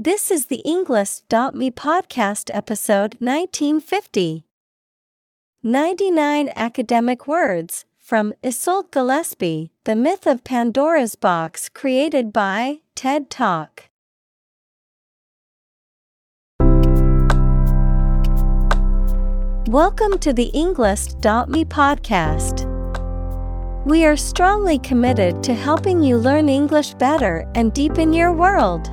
This is the Englist.me podcast episode 1950. 99 academic words from Iseult Gillespie, The Myth of Pandora's Box created by TED Talk. Welcome to the Englist.me podcast. We are strongly committed to helping you learn English better and deepen your world.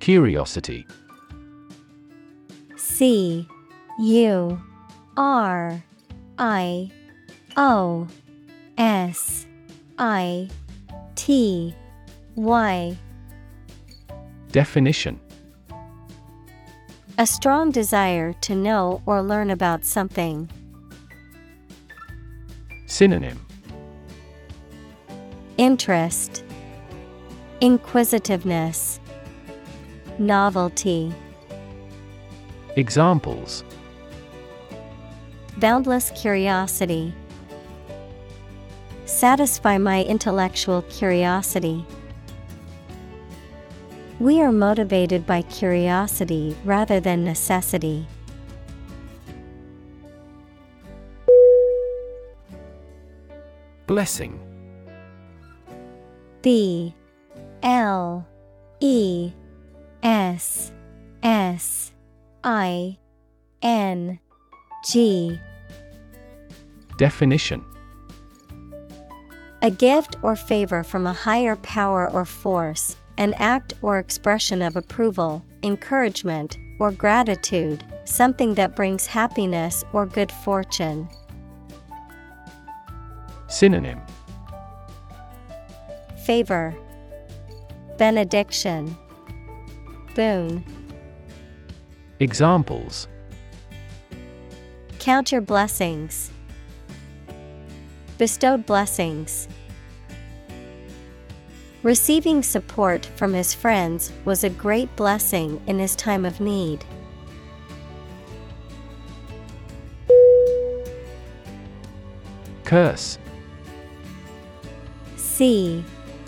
Curiosity. C U R I O S I T Y. Definition. A strong desire to know or learn about something. Synonym. Interest, Inquisitiveness, Novelty. Examples Boundless curiosity. Satisfy my intellectual curiosity. We are motivated by curiosity rather than necessity. Blessing B L E S S I N G. Definition. A gift or favor from a higher power or force, an act or expression of approval, encouragement, or gratitude, something that brings happiness or good fortune. Synonym. Favor, Benediction, Boon. Examples Count your blessings. Bestowed blessings. Receiving support from his friends was a great blessing in his time of need. Curse C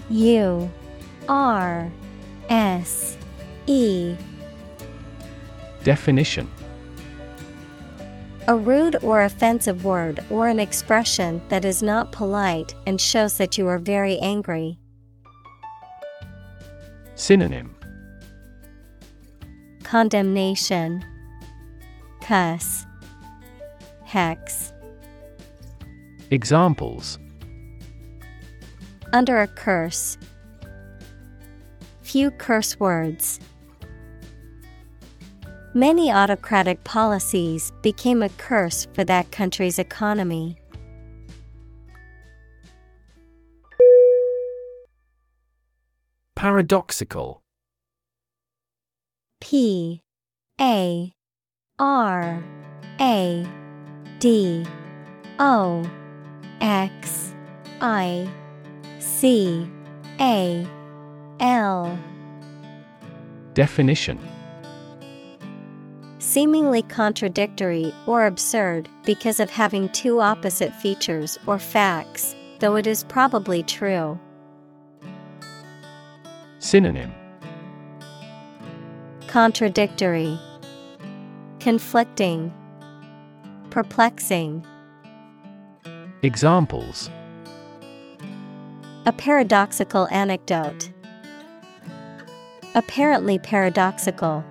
U R S E Definition A rude or offensive word or an expression that is not polite and shows that you are very angry. Synonym Condemnation, Cuss, Hex. Examples Under a curse. Few curse words. Many autocratic policies became a curse for that country's economy. Paradoxical. P A R A D O X I C A L. Definition Seemingly contradictory or absurd because of having two opposite features or facts, though it is probably true. Synonym Contradictory, Conflicting, Perplexing. Examples A paradoxical anecdote. Apparently paradoxical.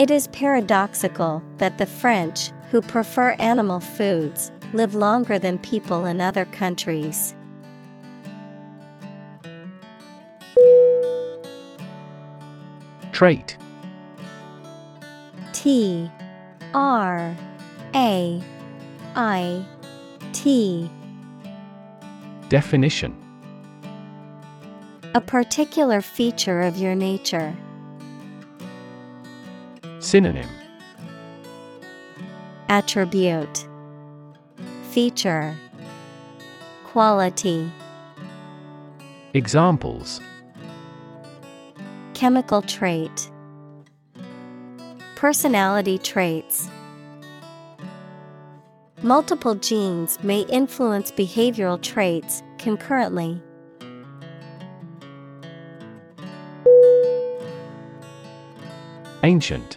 It is paradoxical that the French, who prefer animal foods live longer than people in other countries. Trait. T. R. A. I. T. Definition. A particular feature of your nature. Synonym. Attribute. Feature. Quality. Examples. Chemical trait. Personality traits. Multiple genes may influence behavioral traits concurrently. Ancient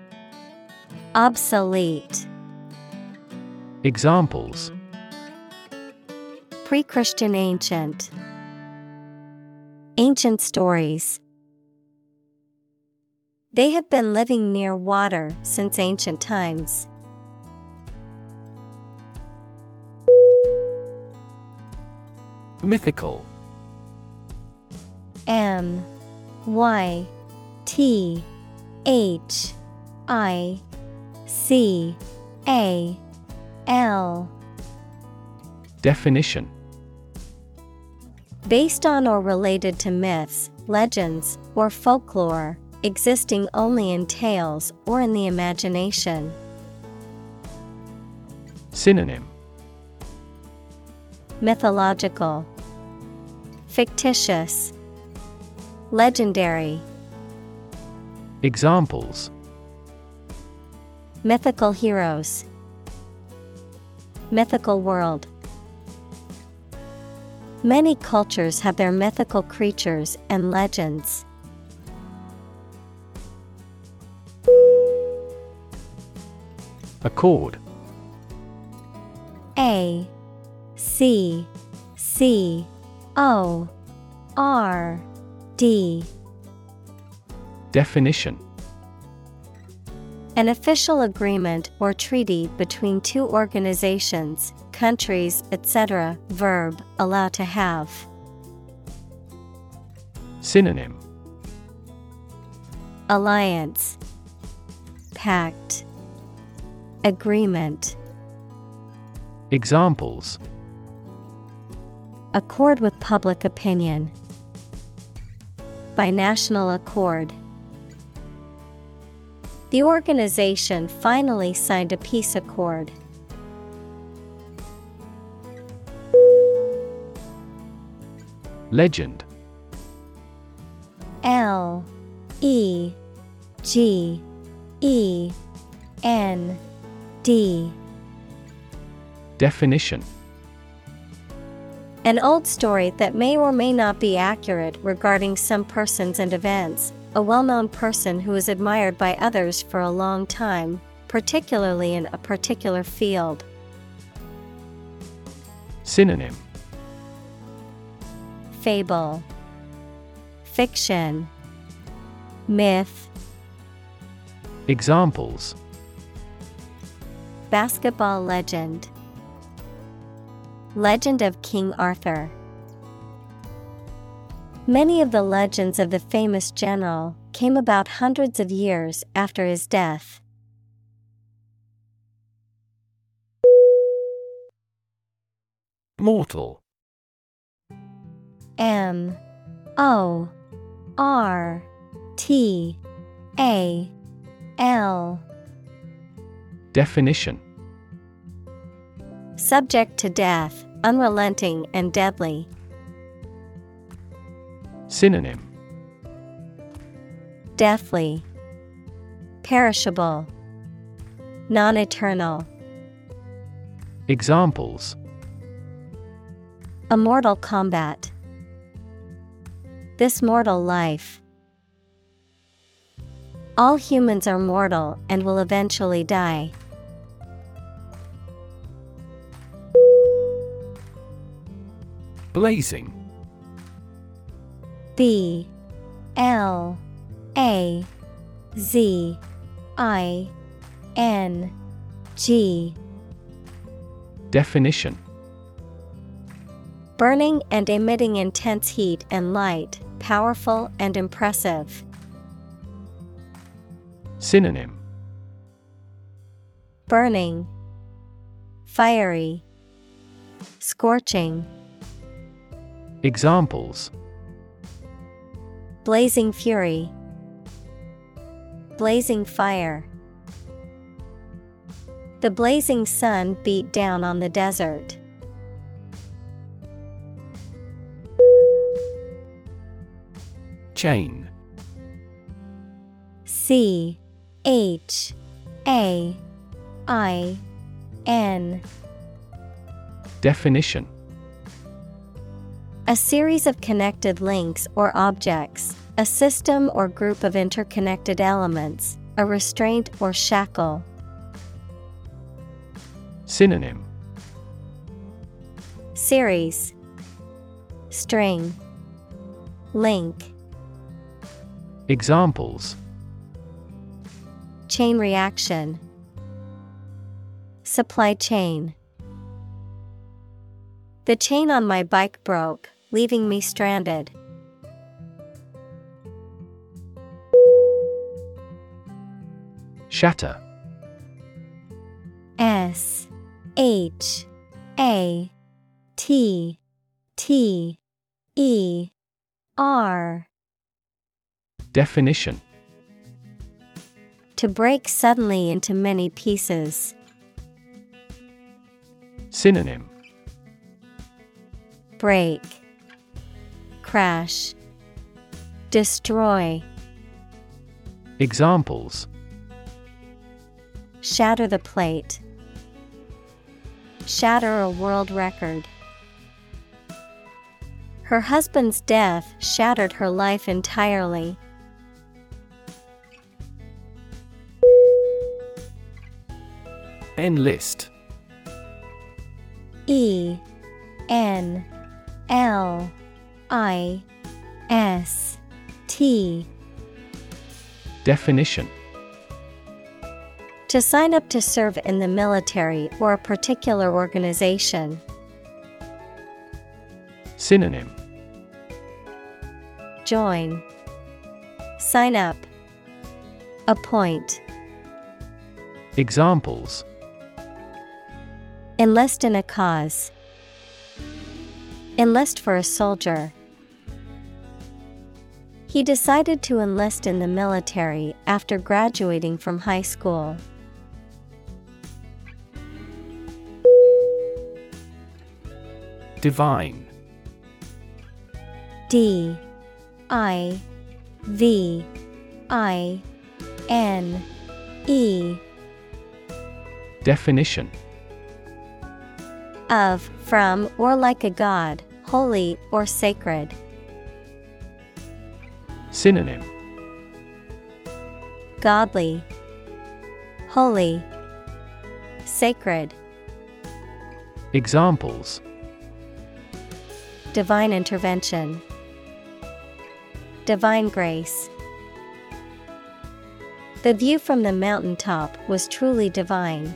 Obsolete. Examples Pre Christian ancient. Ancient stories. They have been living near water since ancient times. Mythical M Y T H I C A L. Definition. Based on or related to myths, legends, or folklore, existing only in tales or in the imagination. Synonym. Mythological, Fictitious, Legendary. Examples Mythical heroes, Mythical world. Many cultures have their mythical creatures and legends. Accord A C C O R D Definition An official agreement or treaty between two organizations, countries, etc. Verb, allow to have. Synonym Alliance, Pact, Agreement. Examples Accord with public opinion. By national accord. The organization finally signed a peace accord. Legend. L E G E N D. Definition. An old story that may or may not be accurate regarding some persons and events, a well known person who is admired by others for a long time, particularly in a particular field. Synonym. Fable, Fiction, Myth, Examples. Basketball legend, Legend of King Arthur. Many of the legends of the famous general came about hundreds of years after his death. Mortal. M. O. R. T. A. L. Definition. Subject to death, unrelenting and deadly. Synonym Deathly, Perishable, Non eternal. Examples A mortal combat. This mortal life. All humans are mortal and will eventually die. Blazing B L A Z I N G. Definition. Burning and emitting intense heat and light, powerful and impressive. Synonym. Burning, Fiery, Scorching. Examples Blazing fury, Blazing fire. The blazing sun beat down on the desert. Chain C H A I N Definition A series of connected links or objects, a system or group of interconnected elements, a restraint or shackle. Synonym. Series. String. Link. Examples. Chain reaction. Supply chain. The chain on my bike broke, leaving me stranded. Shatter. S H A T T E R. Definition. To break suddenly into many pieces. Synonym. Break, Crash, Destroy, Examples. Shatter the plate, Shatter a world record. Her husband's death shattered her life entirely. Enlist. E N L I S T Definition To sign up to serve in the military or a particular organization. Synonym Join. Sign up. Appoint. Examples Enlist in a cause. Enlist for a soldier. He decided to enlist in the military after graduating from high school. Divine D I V I N E Definition of, from, or like a god, holy or sacred. Synonym. Godly, holy, sacred, Examples. Divine intervention, divine grace. The view from the mountaintop was truly divine.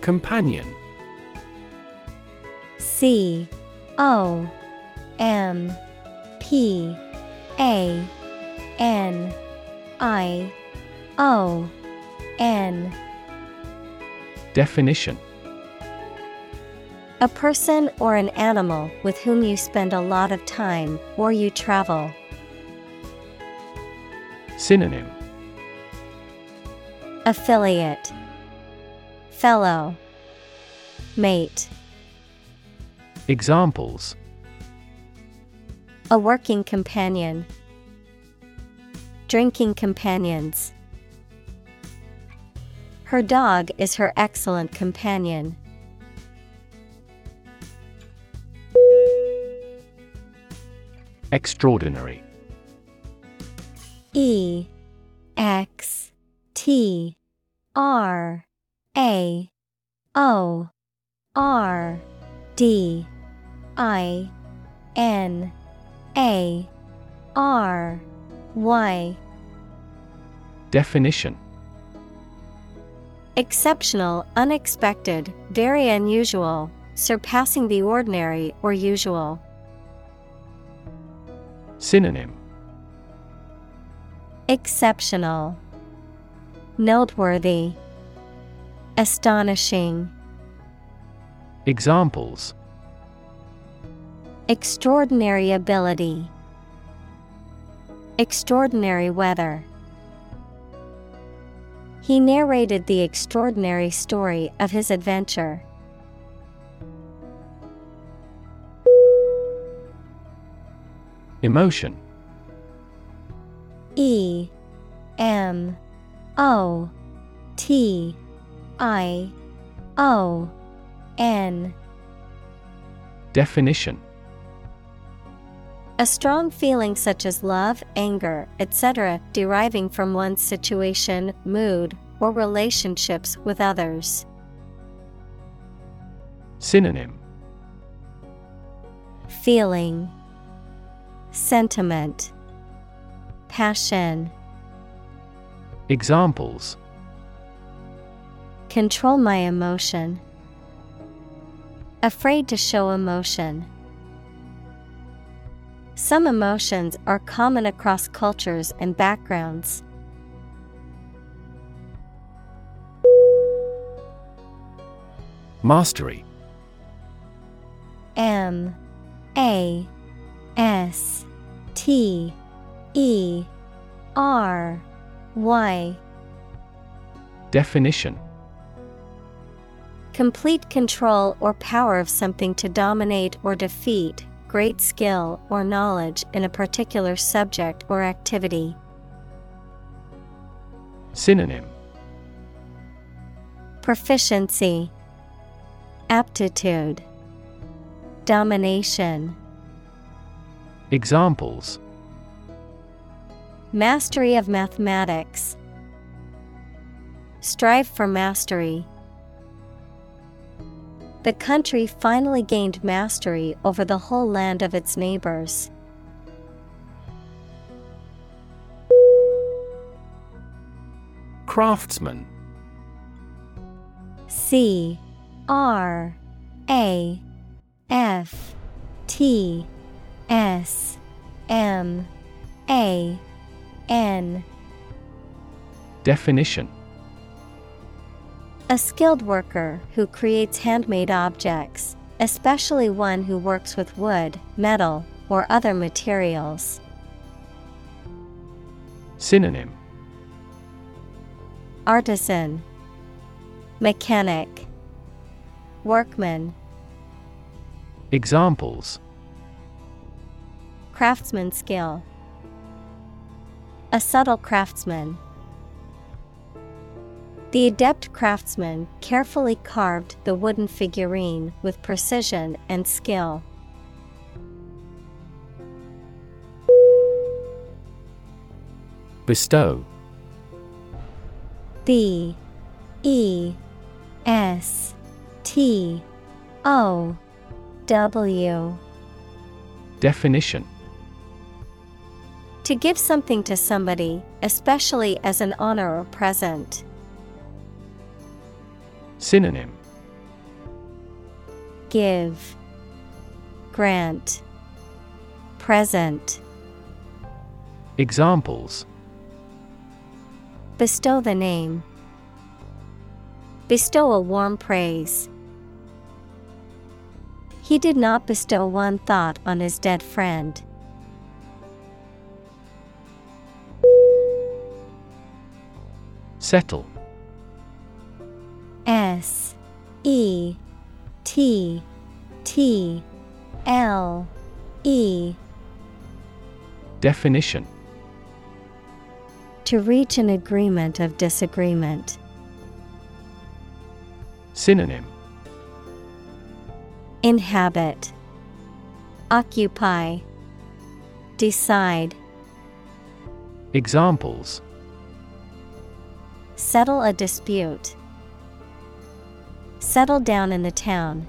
Companion C O M P A N I O N. Definition. A person or an animal with whom you spend a lot of time or you travel. Synonym. Affiliate. Fellow. Mate Examples A working companion Drinking companions Her dog is her excellent companion. Extraordinary. E X T R A O R D I N A R Y Definition Exceptional, unexpected, very unusual, surpassing the ordinary or usual. Synonym Exceptional, Noteworthy, Astonishing. Examples Extraordinary ability, Extraordinary weather. He narrated the extraordinary story of his adventure. Emotion E M O T I O N Definition A strong feeling such as love, anger, etc., deriving from one's situation, mood, or relationships with others. Synonym Feeling, Sentiment, Passion. Examples Control my emotion. Afraid to show emotion. Some emotions are common across cultures and backgrounds. Mastery. M A S T E R Y. Definition. Complete control or power of something to dominate or defeat, great skill or knowledge in a particular subject or activity. Synonym Proficiency, Aptitude, Domination. Examples Mastery of mathematics. Strive for mastery. The country finally gained mastery over the whole land of its neighbors. Craftsman. C R A F T S M A N. Definition A skilled worker who creates handmade objects, especially one who works with wood, metal, or other materials. Synonym Artisan, Mechanic, Workman, Examples Craftsman skill. A subtle craftsman. The adept craftsman carefully carved the wooden figurine with precision and skill. Bestow B E S T O W Definition To give something to somebody, especially as an honor or present. Synonym Give, Grant, Present. Examples Bestow the name. Bestow a warm praise. He did not bestow one thought on his dead friend. Settle S E T T L E Definition To reach an agreement of disagreement. Synonym Inhabit, Occupy, Decide. Examples Settle a dispute. Settle down in the town.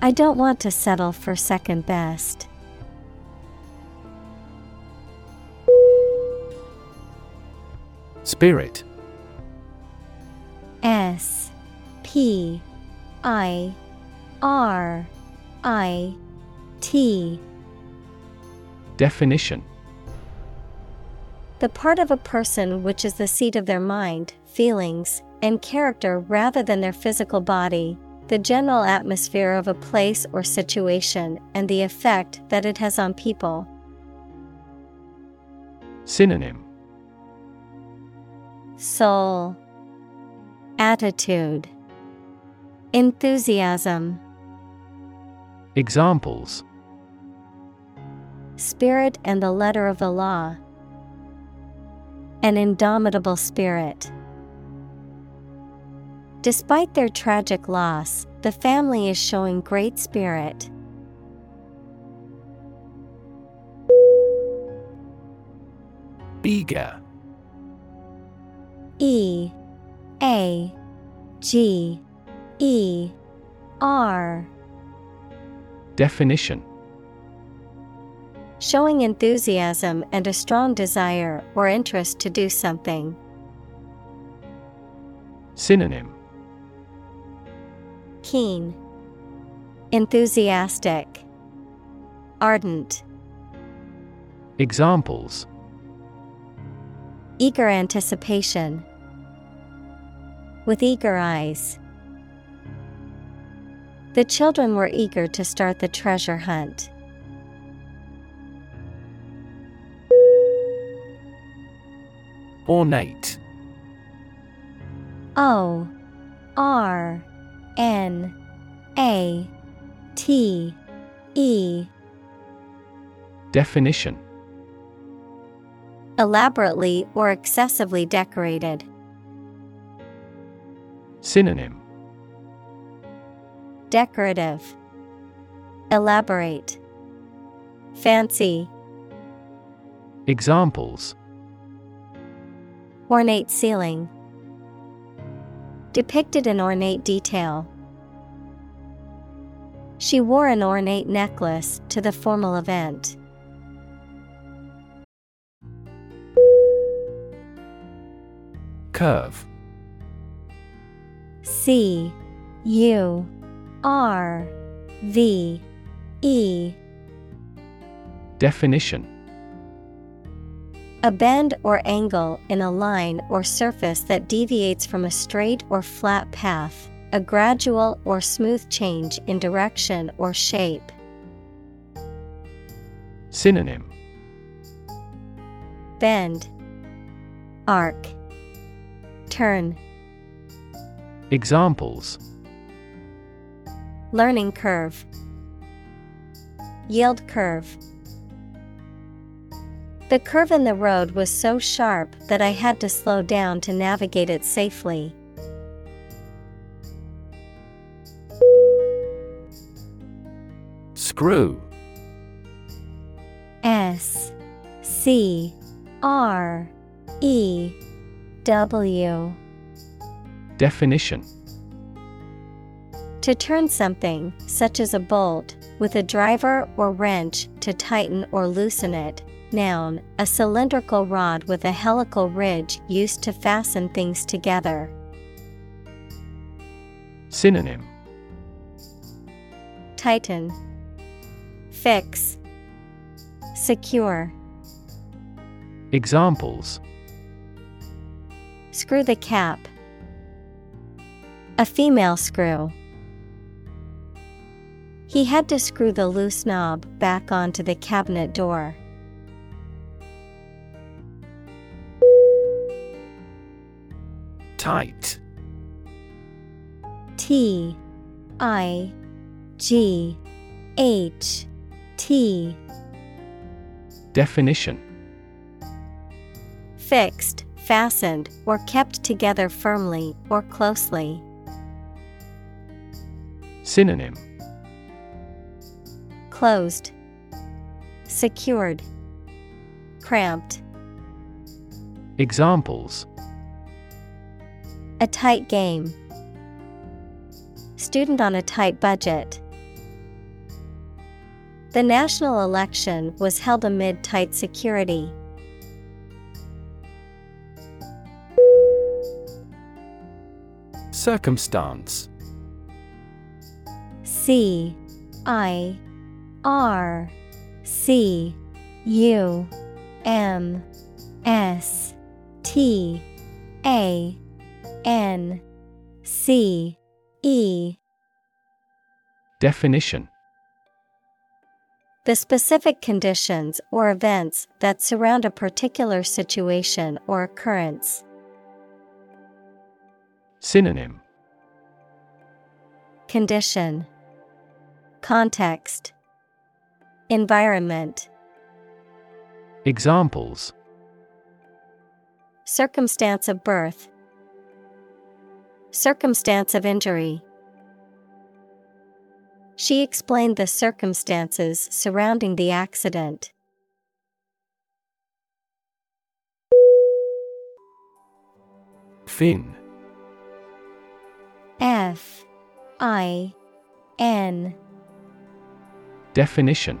I don't want to settle for second best. Spirit S P I R I T Definition The part of a person which is the seat of their mind, feelings, and character rather than their physical body, the general atmosphere of a place or situation, and the effect that it has on people. Synonym Soul, Attitude, Enthusiasm, Examples Spirit and the letter of the law. An indomitable spirit. Despite their tragic loss, the family is showing great spirit. Eager E. A. G. E. R. Definition. Showing enthusiasm and a strong desire or interest to do something. Synonym Keen, Enthusiastic, Ardent, Examples Eager anticipation. With eager eyes. The children were eager to start the treasure hunt. Ornate O R N A T E. Definition. Elaborately or excessively decorated. Synonym. Decorative, Elaborate, Fancy, Examples. Ornate ceiling. Depicted in ornate detail. She wore an ornate necklace to the formal event. Curve C U R V E Definition A bend or angle in a line or surface that deviates from a straight or flat path, a gradual or smooth change in direction or shape. Synonym Bend, Arc, Turn. Examples Learning curve, Yield curve. The curve in the road was so sharp that I had to slow down to navigate it safely. Screw S C R E W Definition To turn something, such as a bolt, with a driver or wrench to tighten or loosen it. Noun, a cylindrical rod with a helical ridge used to fasten things together. Synonym Tighten, Fix, Secure. Examples Screw the cap. A female screw. He had to screw the loose knob back onto the cabinet door. Tight. T I G H T. Definition. Fixed, fastened or kept together firmly or closely. Synonym. Closed, Secured, Cramped. Examples A tight game. Student on a tight budget. The national election was held amid tight security. Circumstance C I R C U M S T A N C E. Definition. The specific conditions or events that surround a particular situation or occurrence. Synonym. Condition. Context. Environment. Examples. Circumstance of birth Circumstance of injury. She explained the circumstances surrounding the accident. Fin F I N. Definition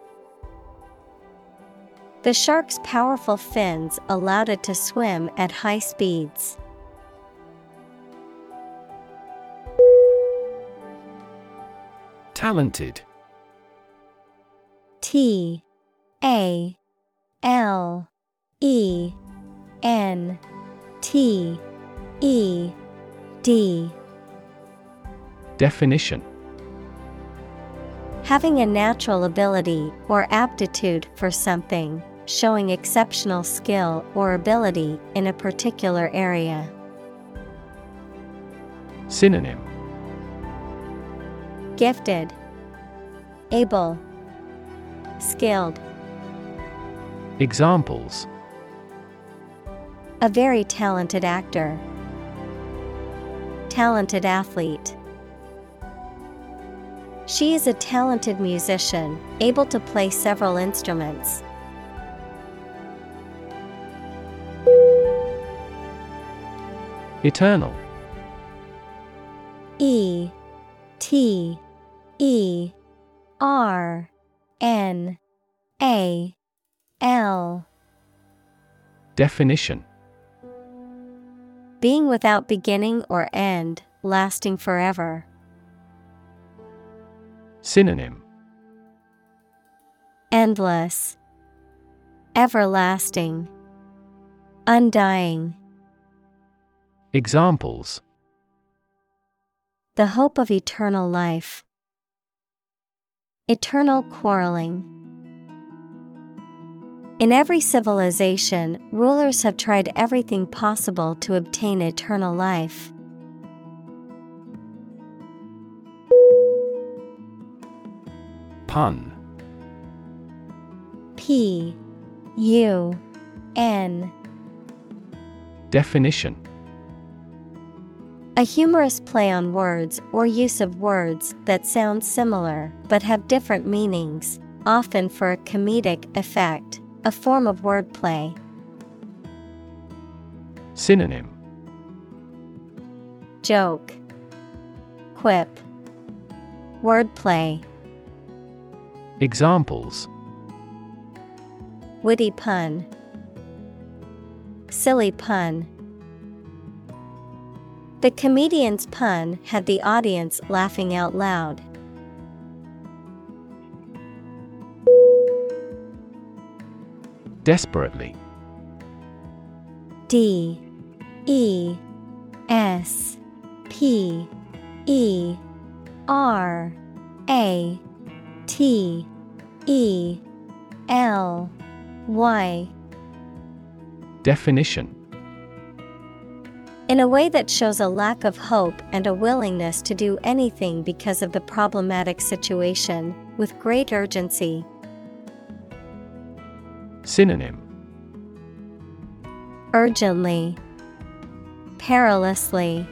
The shark's powerful fins allowed it to swim at high speeds. Talented. T A L E N T E D. Definition. Having a natural ability or aptitude for something, showing exceptional skill or ability in a particular area. Synonym Gifted, Able, Skilled. Examples A very talented actor. Talented athlete. She is a talented musician, able to play several instruments. Eternal. E T E R N A L. Definition. Being without beginning or end, lasting forever. Synonym. Endless, Everlasting, Undying. Examples The hope of eternal life. Eternal quarreling. In every civilization, rulers have tried everything possible to obtain eternal life. Pun P U N Definition A humorous play on words or use of words that sound similar but have different meanings, often for a comedic effect, a form of wordplay. Synonym. Joke, Quip, Wordplay, Examples. Witty pun, Silly pun. The comedian's pun had the audience laughing out loud. Desperately. D. E. S. P. E. R. A. T. E. L. Y. Definition In a way that shows a lack of hope and a willingness to do anything because of the problematic situation, with great urgency. Synonym Urgently, perilously,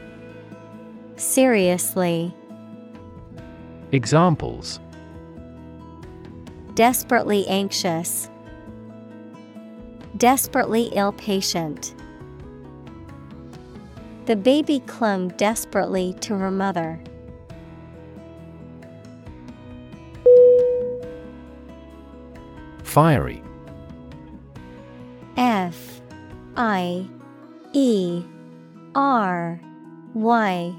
seriously. Examples Desperately anxious, desperately ill patient. The baby clung desperately to her mother. Fiery F I E R Y.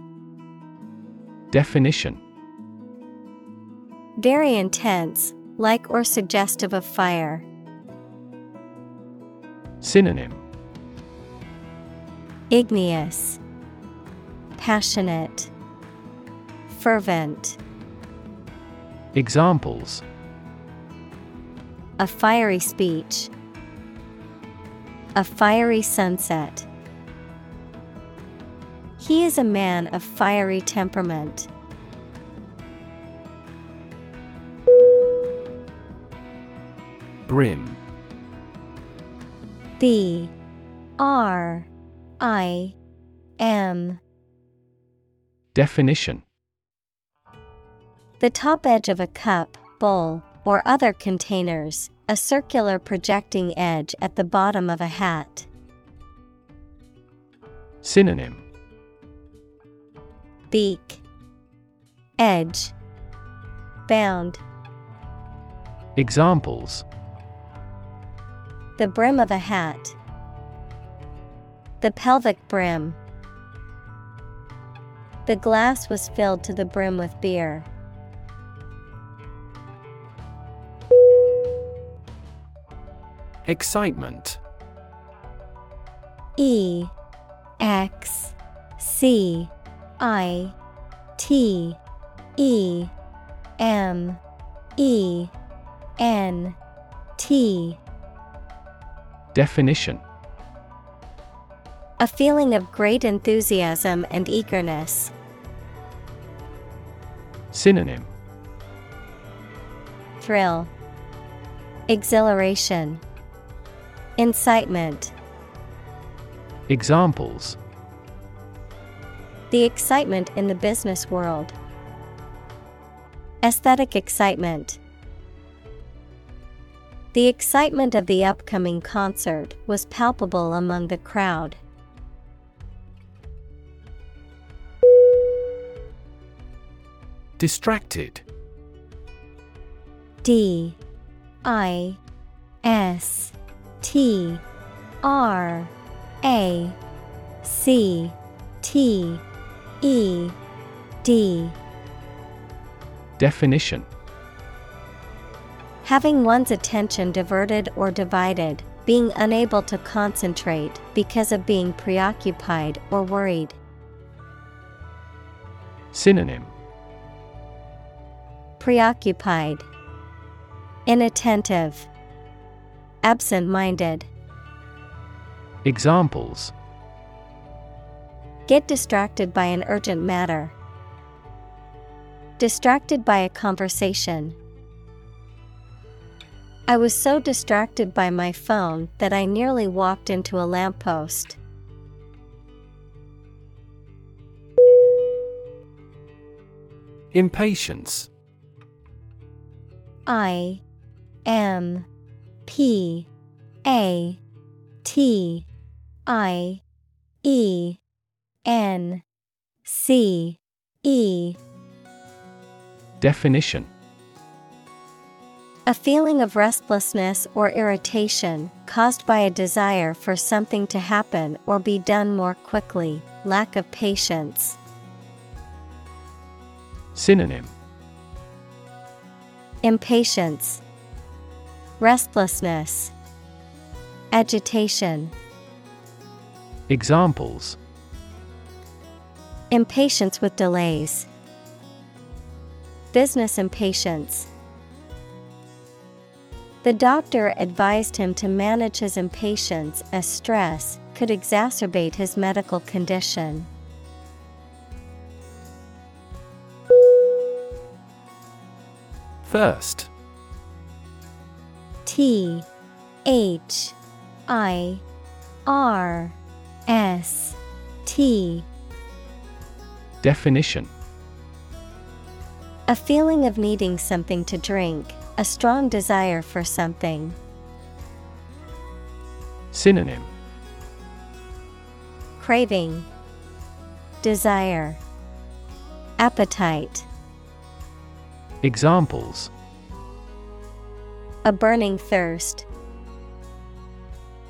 Definition Very intense, like or suggestive of fire. Synonym Igneous, Passionate, Fervent. Examples A fiery speech. A fiery sunset. He is a man of fiery temperament. Brim B R I M. Definition The top edge of a cup, bowl, or other containers, a circular projecting edge at the bottom of a hat. Synonym Beak, Edge, Bound. Examples The brim of a hat. The pelvic brim. The glass was filled to the brim with beer. Excitement E X C I T E M E N T Definition A feeling of great enthusiasm and eagerness. Synonym Thrill, Exhilaration, Incitement. Examples The excitement in the business world. Aesthetic excitement. The excitement of the upcoming concert was palpable among the crowd. Distracted. D I S T R A C T E D. Definition. Having one's attention diverted or divided, being unable to concentrate because of being preoccupied or worried. Synonym Preoccupied, Inattentive, Absent minded. Examples Get distracted by an urgent matter. Distracted by a conversation. I was so distracted by my phone that I nearly walked into a lamppost. Impatience I M P A T I E N C E. Definition. A feeling of restlessness or irritation caused by a desire for something to happen or be done more quickly, lack of patience. Synonym Impatience, Restlessness, Agitation. Examples Impatience with delays. Business impatience. The doctor advised him to manage his impatience as stress could exacerbate his medical condition. Thirst. T H I R S T Definition A feeling of needing something to drink, a strong desire for something. Synonym Craving, Desire, Appetite. Examples. A burning thirst.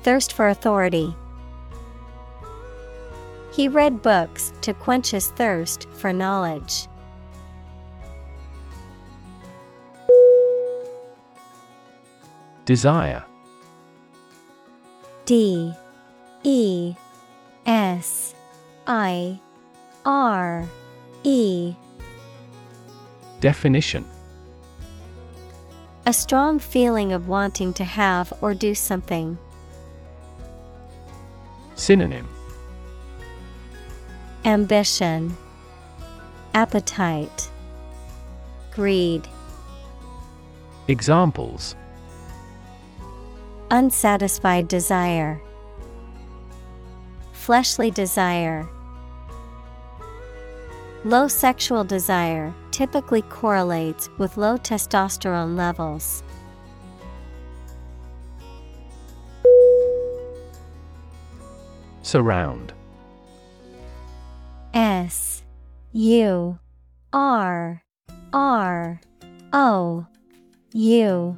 Thirst for authority. He read books to quench his thirst for knowledge. Desire. D. E. S. I. R. E Definition A strong feeling of wanting to have or do something. Synonym Ambition, Appetite, Greed. Examples Unsatisfied desire, Fleshly desire. Low sexual desire typically correlates with low testosterone levels. Surround S U R R O U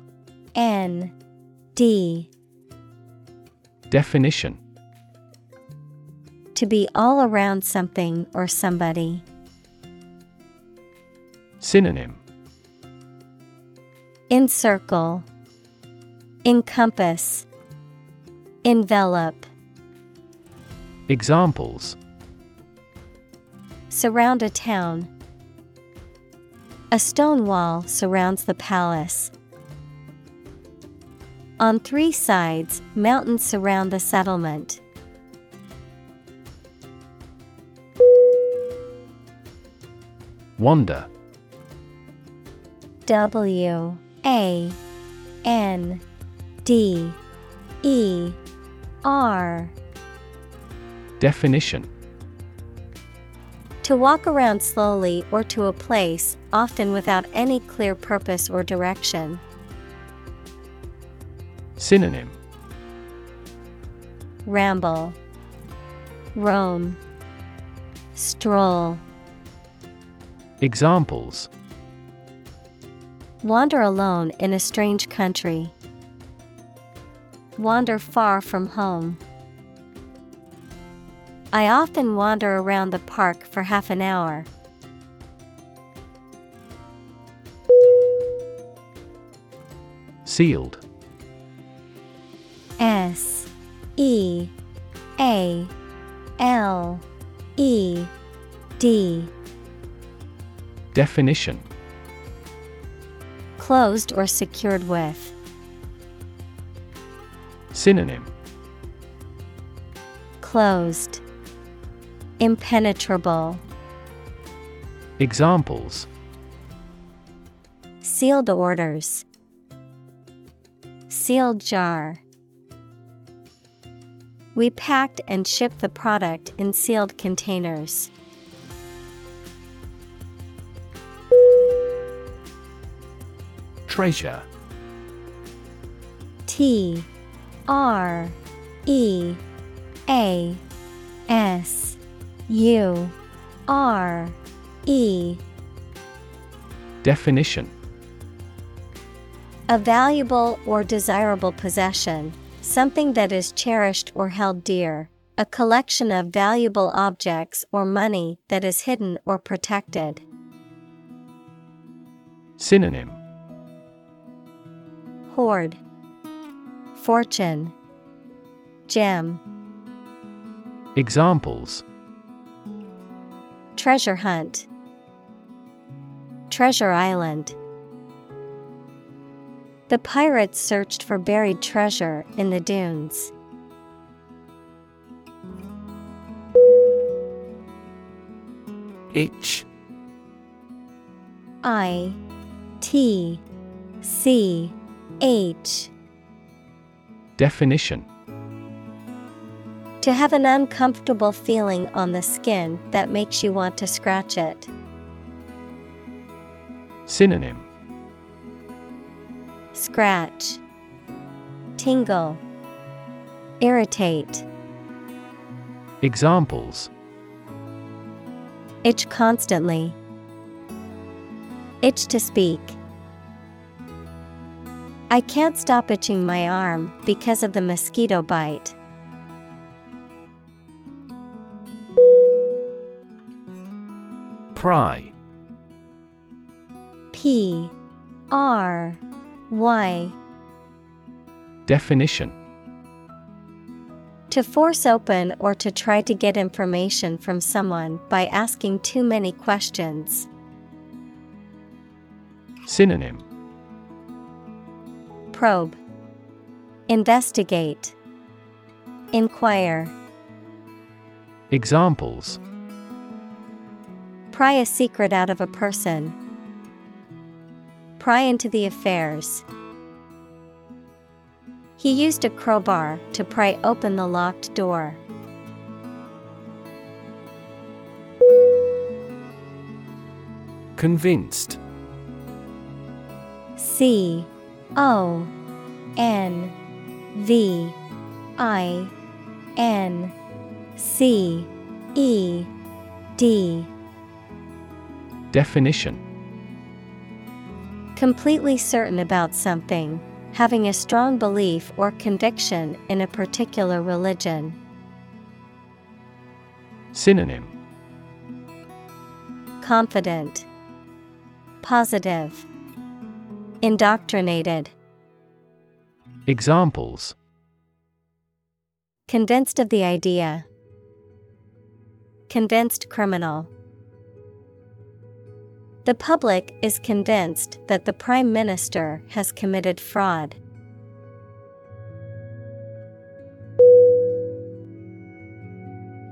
N D Definition To be all around something or somebody. Synonym Encircle, Encompass, Envelop. Examples Surround a town. A stone wall surrounds the palace. On three sides, mountains surround the settlement. Wonder W A N D E R. Definition. To walk around slowly or to a place, often without any clear purpose or direction. Synonym. Ramble, Roam, Stroll. Examples Wander alone in a strange country. Wander far from home. I often wander around the park for half an hour. Sealed S E A L E D Definition Closed or secured with. Synonym Closed. Impenetrable. Examples Sealed orders. Sealed jar. We packed and shipped the product in sealed containers. Treasure. T R E A S U R E. Definition. A valuable or desirable possession, something that is cherished or held dear, a collection of valuable objects or money that is hidden or protected. Synonym Hoard, Fortune, Gem. Examples Treasure hunt. Treasure Island. The pirates searched for buried treasure in the dunes. Itch. I T C H. Definition To have an uncomfortable feeling on the skin that makes you want to scratch it. Synonym Scratch, Tingle, Irritate. Examples Itch constantly. Itch to speak. I can't stop itching my arm because of the mosquito bite. Pry. P. R. Y. Definition. To force open or to try to get information from someone by asking too many questions. Synonym Probe, Investigate, Inquire. Examples Pry a secret out of a person. Pry into the affairs. He used a crowbar to pry open the locked door. Convinced C O N V I N C E D. Definition. Completely certain about something, having a strong belief or conviction in a particular religion. Synonym. Confident, Positive, Indoctrinated, Examples. Convinced of the idea, Convinced criminal. The public is convinced that the Prime Minister has committed fraud.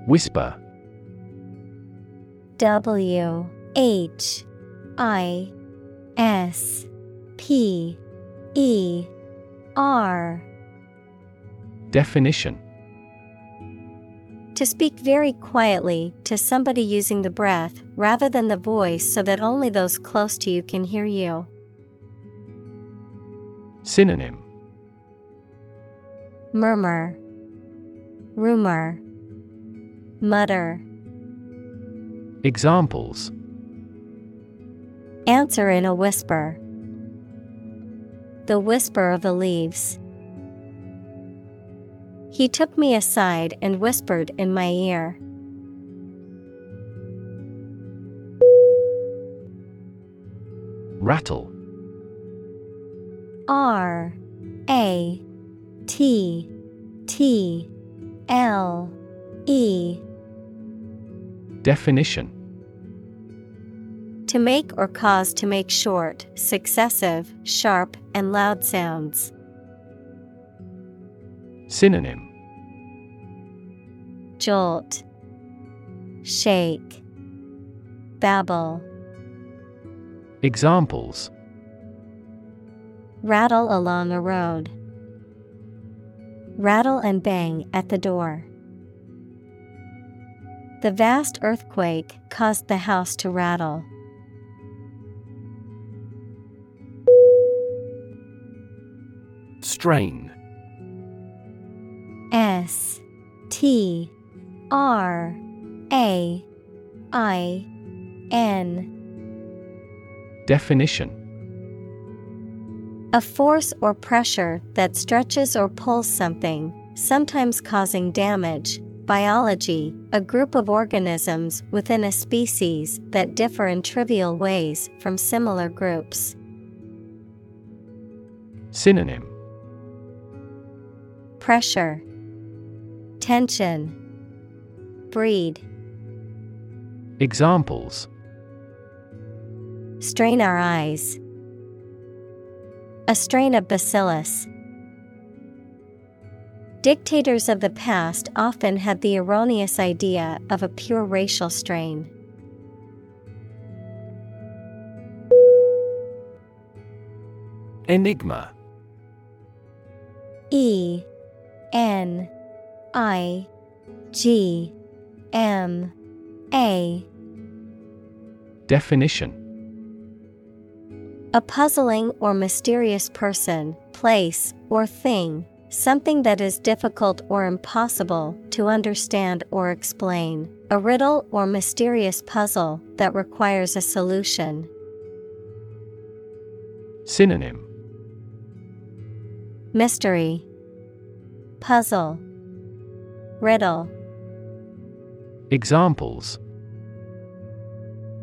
Whisper. W H I S P E R Definition To speak very quietly to somebody using the breath rather than the voice so that only those close to you can hear you. Synonym Murmur, Rumor, Mutter. Examples Answer in a whisper. The whisper of the leaves. He took me aside and whispered in my ear. Rattle R A T T L E Definition To make or cause to make short, successive, sharp, and loud sounds. Synonym Jolt, Shake, Babble. Examples Rattle along a road. Rattle and bang at the door. The vast earthquake caused the house to rattle. Strain. S T R A I N. Definition. A force or pressure that stretches or pulls something, sometimes causing damage. Biology, a group of organisms within a species that differ in trivial ways from similar groups. Synonym Pressure, Tension, Breed. Examples Strain our eyes. A strain of bacillus. Dictators of the past often had the erroneous idea of a pure racial strain. Enigma E N I G M A. Definition. A puzzling or mysterious person, place, or thing, something that is difficult or impossible to understand or explain, a riddle or mysterious puzzle that requires a solution. Synonym. Mystery, Puzzle, Riddle. Examples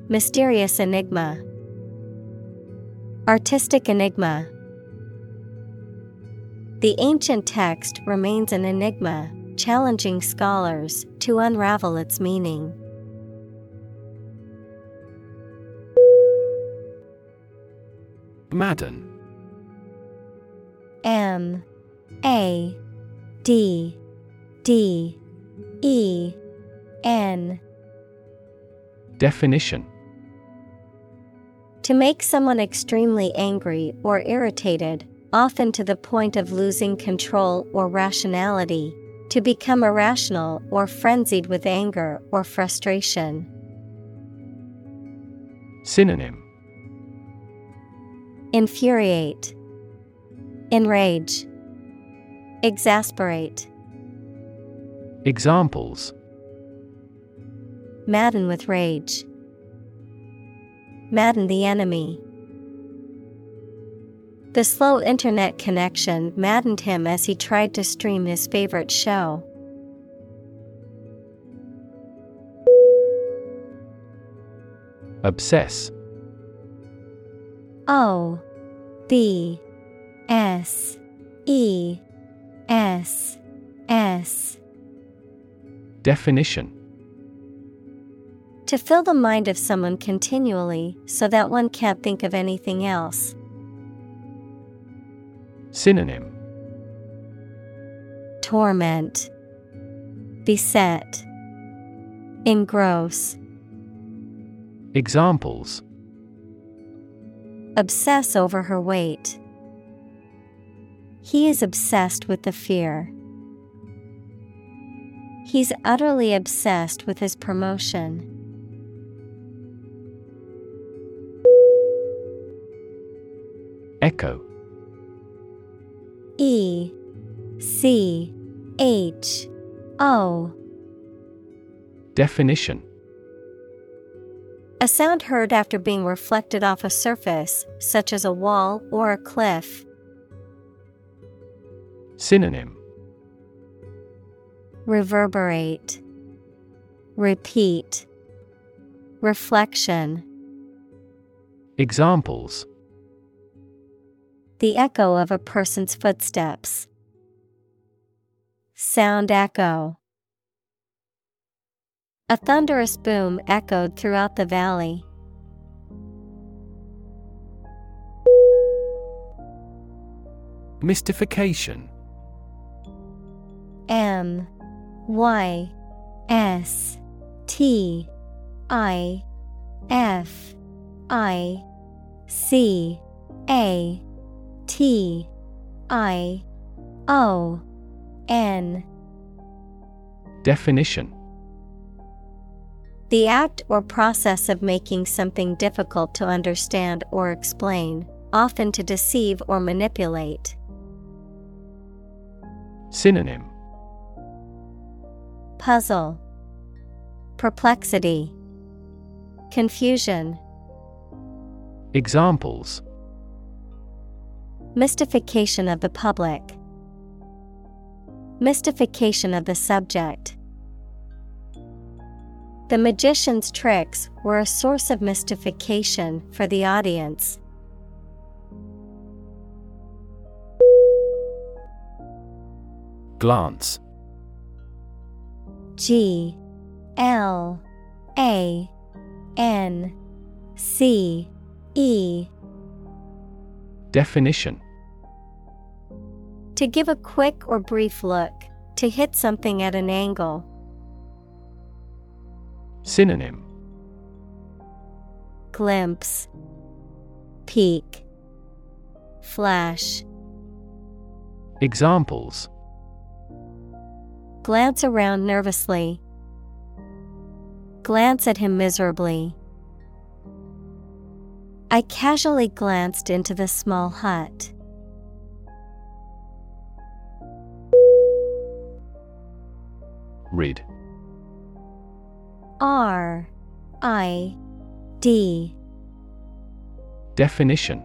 Mysterious enigma, Artistic enigma. The ancient text remains an enigma, challenging scholars to unravel its meaning. Madden M A D D E N. Definition. To make someone extremely angry or irritated, often to the point of losing control or rationality, to become irrational or frenzied with anger or frustration. Synonym. Infuriate, Enrage, Exasperate, Examples Madden with rage, Madden the enemy. The slow internet connection maddened him as he tried to stream his favorite show. Obsess O B S E S S. Definition. To fill the mind of someone continually so that one can't think of anything else. Synonym. Torment, Beset, Engross, Examples. Obsess over her weight. He is obsessed with the fear. He's utterly obsessed with his promotion. Echo E C H O Definition A sound heard after being reflected off a surface, such as a wall or a cliff. Synonym Reverberate, Repeat, Reflection. Examples The echo of a person's footsteps. Sound echo. A thunderous boom echoed throughout the valley. Mystification M Y S T I F I C A T I O N. Definition. The act or process of making something difficult to understand or explain, often to deceive or manipulate. Synonym Puzzle, Perplexity, Confusion, Examples Mystification of the public, Mystification of the subject. The magician's tricks were a source of mystification for the audience. Glance G L A N C E. Definition. To give a quick or brief look, to hit something at an angle. Synonym. Glimpse, Peek, Flash. Examples Glance around nervously. Glance at him miserably. I casually glanced into the small hut. Read R I D Definition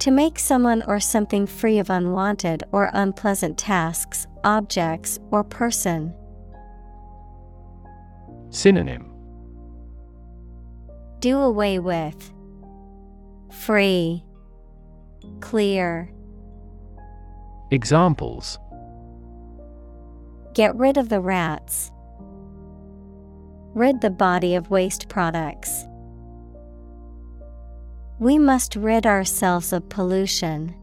To make someone or something free of unwanted or unpleasant tasks, objects, or person. Synonym Do away with. Free. Clear. Examples Get rid of the rats. Rid the body of waste products. We must rid ourselves of pollution.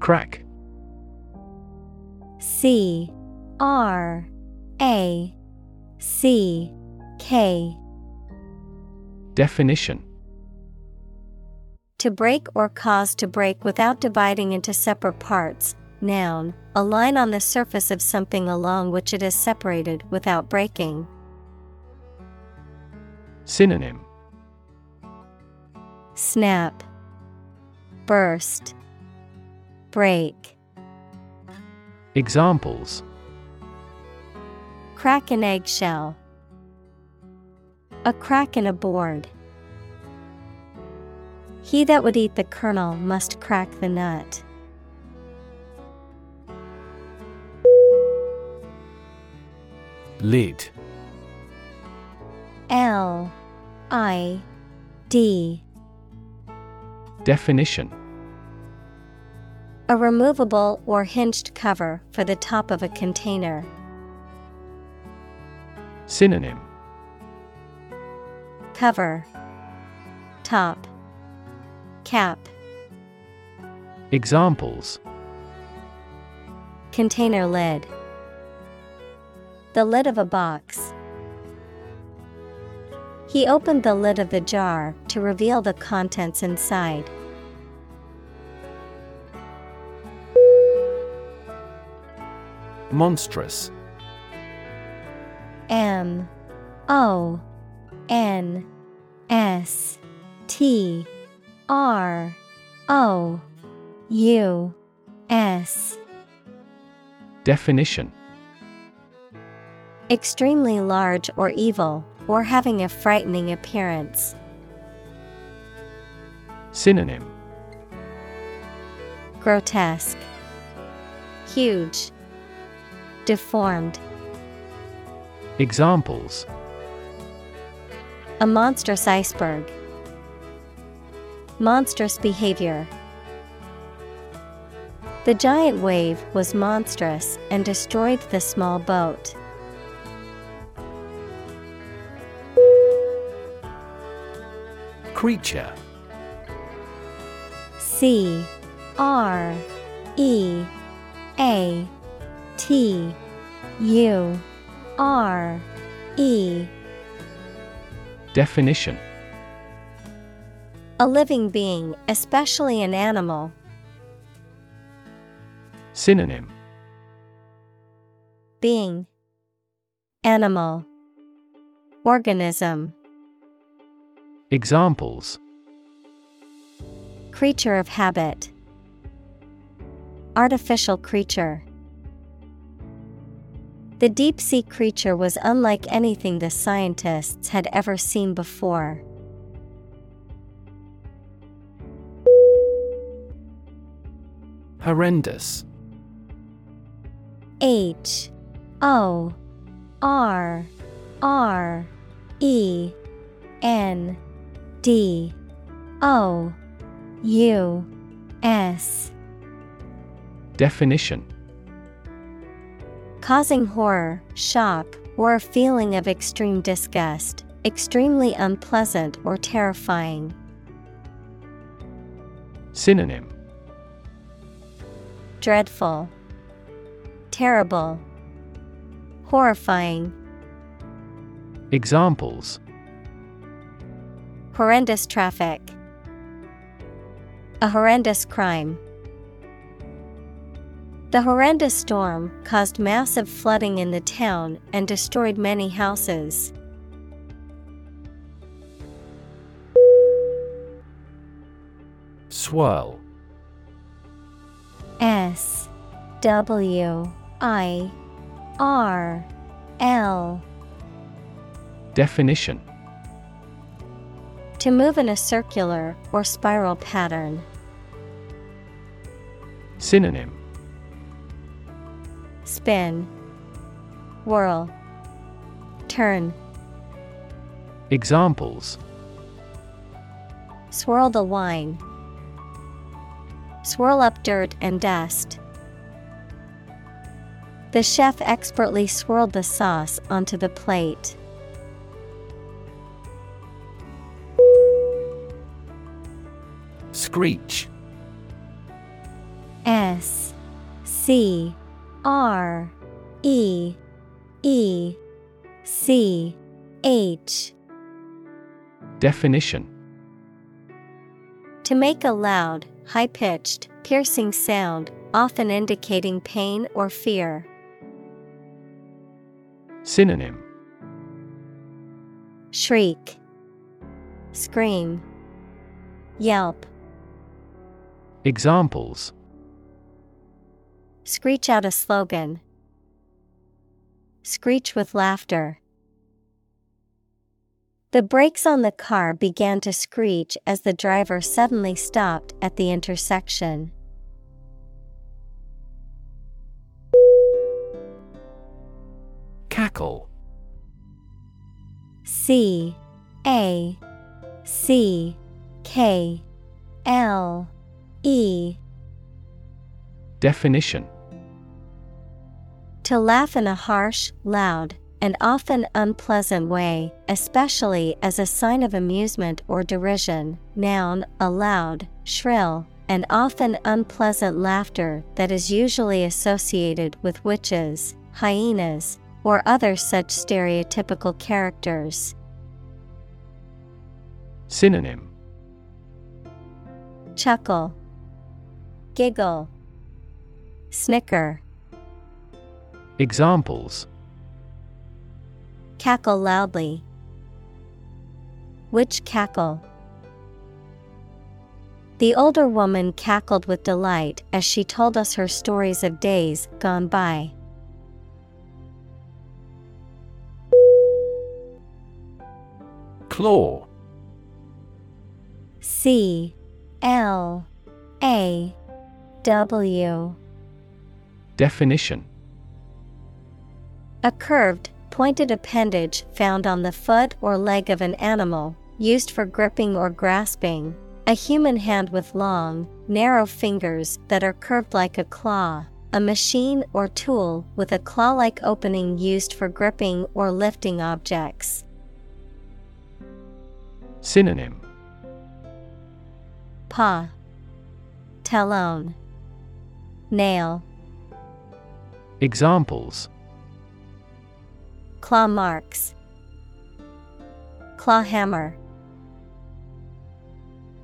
Crack. C. R. A. C. K. Definition. To break or cause to break without dividing into separate parts. Noun, a line on the surface of something along which it is separated without breaking. Synonym Snap, Burst, Break. Examples Crack an eggshell. A crack in a board. He that would eat the kernel must crack the nut. Lid L I D. Definition. A removable or hinged cover for the top of a container. Synonym. Cover. Top. Cap. Examples. Container lid. The lid of a box. He opened the lid of the jar to reveal the contents inside. Monstrous. M O N S T R O U S. Definition. Extremely large or evil, or having a frightening appearance. Synonym Grotesque, Huge, Deformed. Examples A monstrous iceberg. Monstrous behavior. The giant wave was monstrous and destroyed the small boat. Creature. C R E A T U R E. Definition. A living being, especially an animal. Synonym. Being. Animal. Organism Examples. Creature of habit. Artificial creature. The deep sea creature was unlike anything the scientists had ever seen before. Horrendous. H. O. R. R. E. N D. O. U. S. Definition. Causing horror, shock, or a feeling of extreme disgust, extremely unpleasant or terrifying. Synonym. Dreadful, Terrible, Horrifying. Examples Horrendous traffic, a horrendous crime. The horrendous storm caused massive flooding in the town and destroyed many houses. Swirl S W I R L Definition To move in a circular or spiral pattern. Synonym Spin, Whirl, Turn. Examples Swirl the wine. Swirl up dirt and dust. The chef expertly swirled the sauce onto the plate. Screech. S C R E E C H. Definition. To make a loud, high pitched, piercing sound, often indicating pain or fear. Synonym. Shriek, Scream, Yelp, Examples Screech out a slogan. Screech with laughter. The brakes on the car began to screech as the driver suddenly stopped at the intersection. Cackle C A C K L E Definition To laugh in a harsh, loud, and often unpleasant way, especially as a sign of amusement or derision. Noun, a loud, shrill, and often unpleasant laughter that is usually associated with witches, hyenas, or other such stereotypical characters. Synonym Chuckle, Giggle, Snicker, Examples Cackle loudly. Witch cackle? The older woman cackled with delight as she told us her stories of days gone by. Claw C L A W Definition A curved, pointed appendage found on the foot or leg of an animal, used for gripping or grasping. A human hand with long, narrow fingers that are curved like a claw. A machine or tool with a claw like opening used for gripping or lifting objects. Synonym Paw, Talon, Nail, Examples. Claw marks, Claw hammer.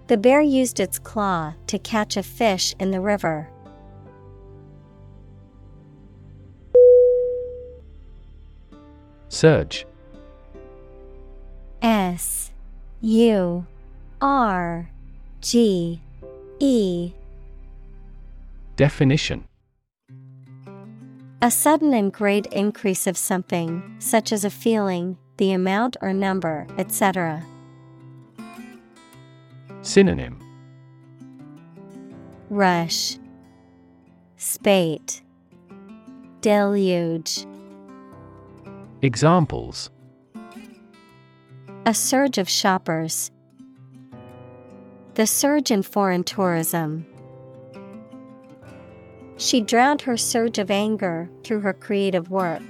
The bear used its claw to catch a fish in the river. Surge S U R G E Definition A sudden and great increase of something, such as a feeling, the amount or number, etc. Synonym Rush, Spate, Deluge. Examples A surge of shoppers. The surge in foreign tourism. She drowned her surge of anger through her creative work.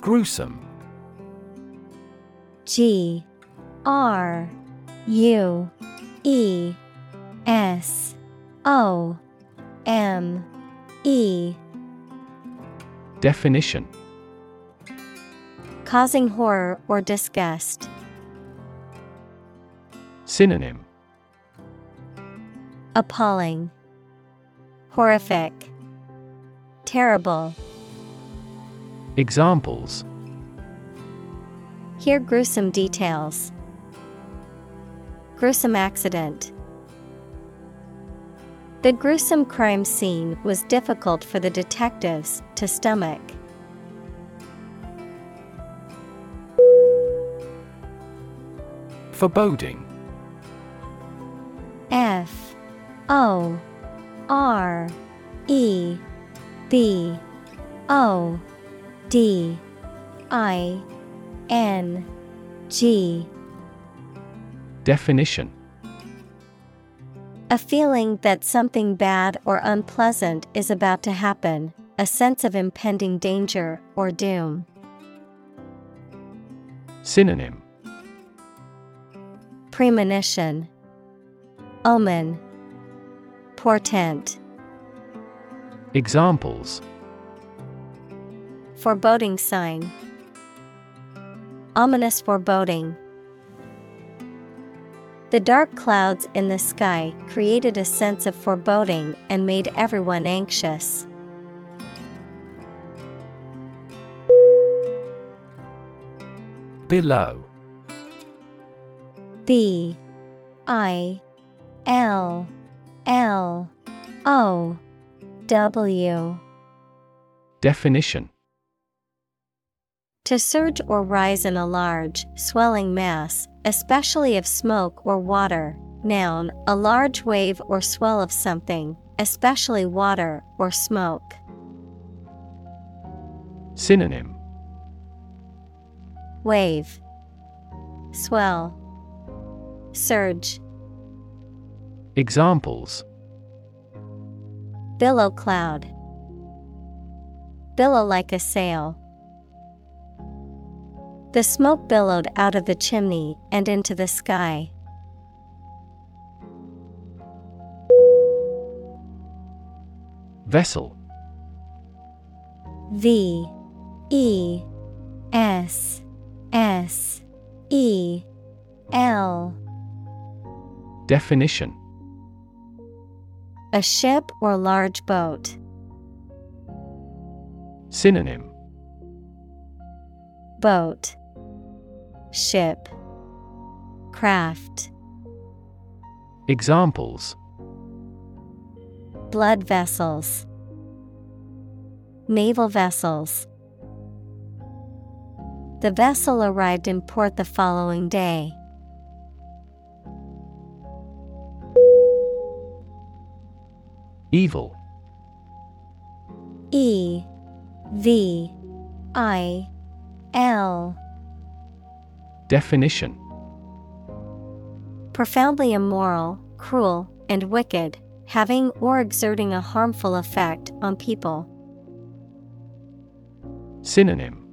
Gruesome. G R U E S O M E Definition Causing horror or disgust. Synonym Appalling, Horrific, Terrible. Examples Hear gruesome details. Gruesome accident. The gruesome crime scene was difficult for the detectives to stomach. Foreboding F O R E B O D I N G. Definition. A feeling that something bad or unpleasant is about to happen, a sense of impending danger or doom. Synonym. Premonition, Omen, Portent. Examples Foreboding sign. Ominous foreboding. The dark clouds in the sky created a sense of foreboding and made everyone anxious. Billow B I L L O W. Definition. To surge or rise in a large, swelling mass, especially of smoke or water. Noun, a large wave or swell of something, especially water or smoke. Synonym. Wave, Swell, Surge, Examples. Billow cloud, Billow like a sail. The smoke billowed out of the chimney and into the sky. Vessel. V E S S E L. Definition A ship or large boat. Synonym. Boat. Ship. Craft. Examples. Blood vessels. Naval vessels. The vessel arrived in port the following day. Evil. E V I L. Definition. Profoundly immoral, cruel, and wicked, having or exerting a harmful effect on people. Synonym.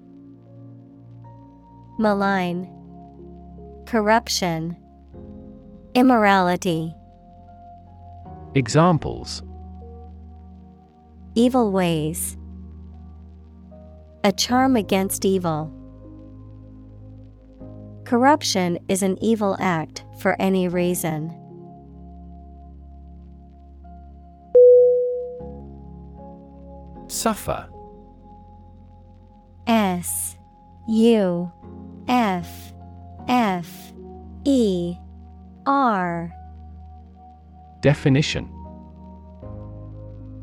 Malign, Corruption, Immorality, Examples Evil ways, A charm against evil. Corruption is an evil act for any reason. Suffer S U F F E R Definition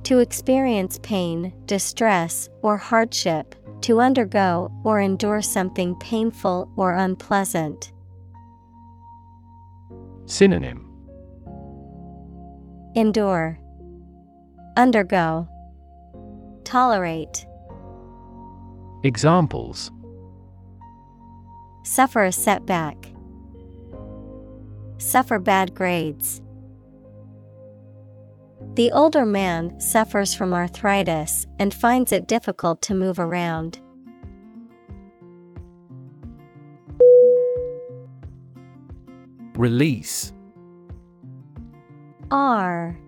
To experience pain, distress, or hardship, to undergo or endure something painful or unpleasant. Synonym. Endure, Undergo, Tolerate, Examples. Suffer a setback, suffer bad grades. The older man suffers from arthritis and finds it difficult to move around. Release R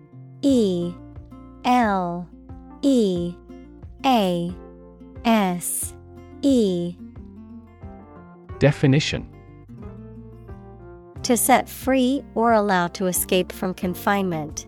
E L E A S E Definition To set free or allow to escape from confinement.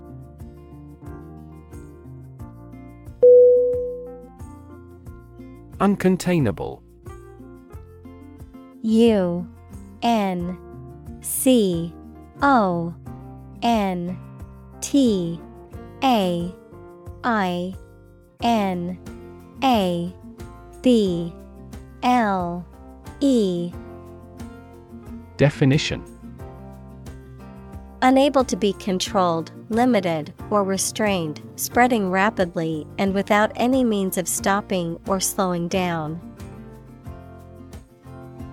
Uncontainable. U N C O N T A I N A B L E. Definition Unable to be controlled, limited, or restrained, spreading rapidly and without any means of stopping or slowing down.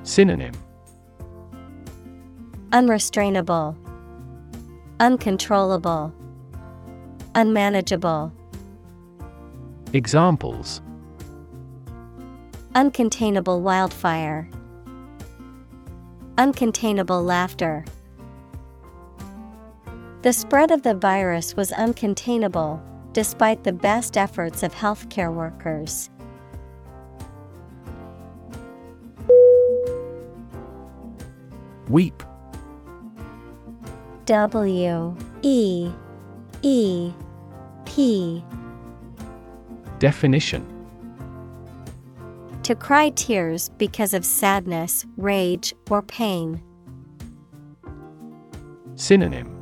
Synonym Unrestrainable, Uncontrollable, Unmanageable. Examples Uncontainable wildfire, Uncontainable laughter. The spread of the virus was uncontainable, despite the best efforts of healthcare workers. Weep W E E P Definition To cry tears because of sadness, rage, or pain. Synonym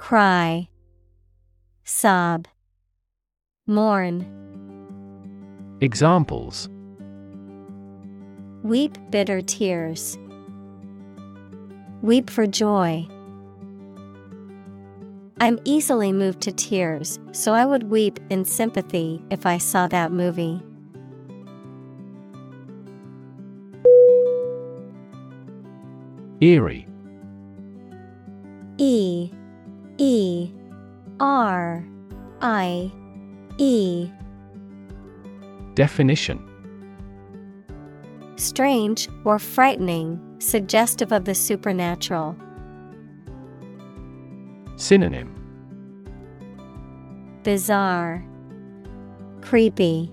Cry, sob, mourn. Examples Weep bitter tears. Weep for joy. I'm easily moved to tears, so I would weep in sympathy if I saw that movie. Eerie E E R I E Definition Strange or frightening, suggestive of the supernatural. Synonym Bizarre, Creepy,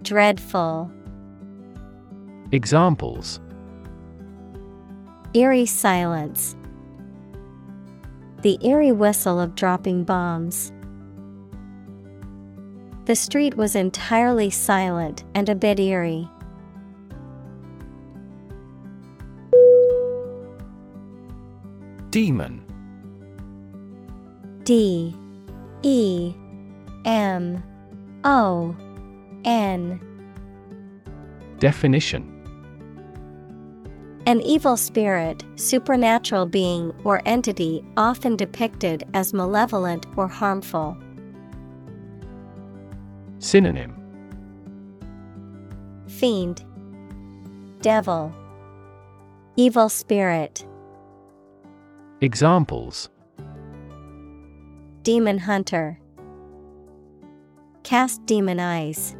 Dreadful. Examples Eerie silence. The eerie whistle of dropping bombs. The street was entirely silent and a bit eerie. Demon D E M O N Definition An evil spirit, supernatural being, or entity often depicted as malevolent or harmful. Synonym Fiend, Devil, Evil spirit, Examples Demon hunter. Cast demon eyes.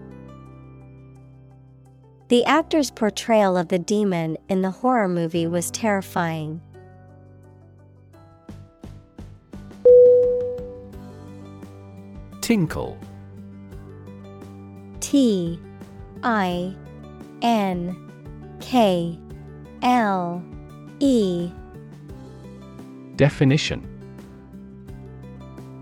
The actor's portrayal of the demon in the horror movie was terrifying. Tinkle. T I N K L E. Definition.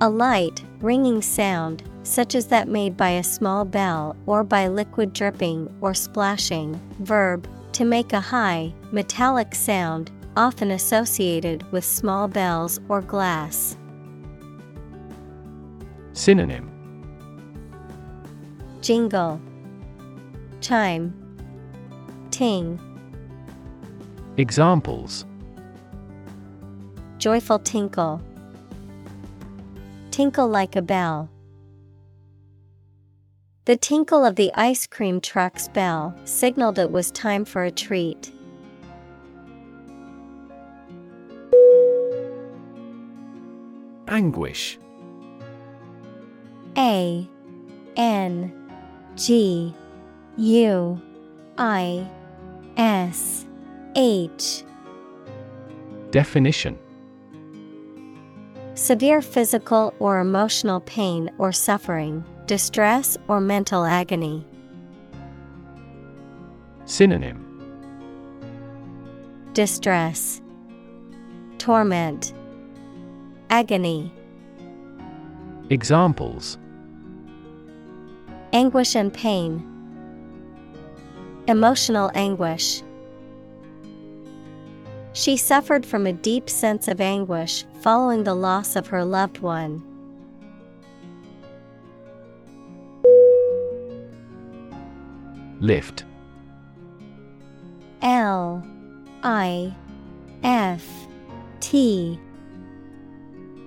A light, ringing sound, such as that made by a small bell or by liquid dripping or splashing. Verb, to make a high, metallic sound, often associated with small bells or glass. Synonym Jingle, Chime, Ting. Examples Joyful tinkle. Tinkle like a bell. The tinkle of the ice cream truck's bell signaled it was time for a treat. Anguish. A N G U I S H. Definition. Severe physical or emotional pain or suffering, distress or mental agony. Synonym Distress, Torment, Agony. Examples Anguish and pain. Emotional anguish. She suffered from a deep sense of anguish following the loss of her loved one. Lift. L I F T.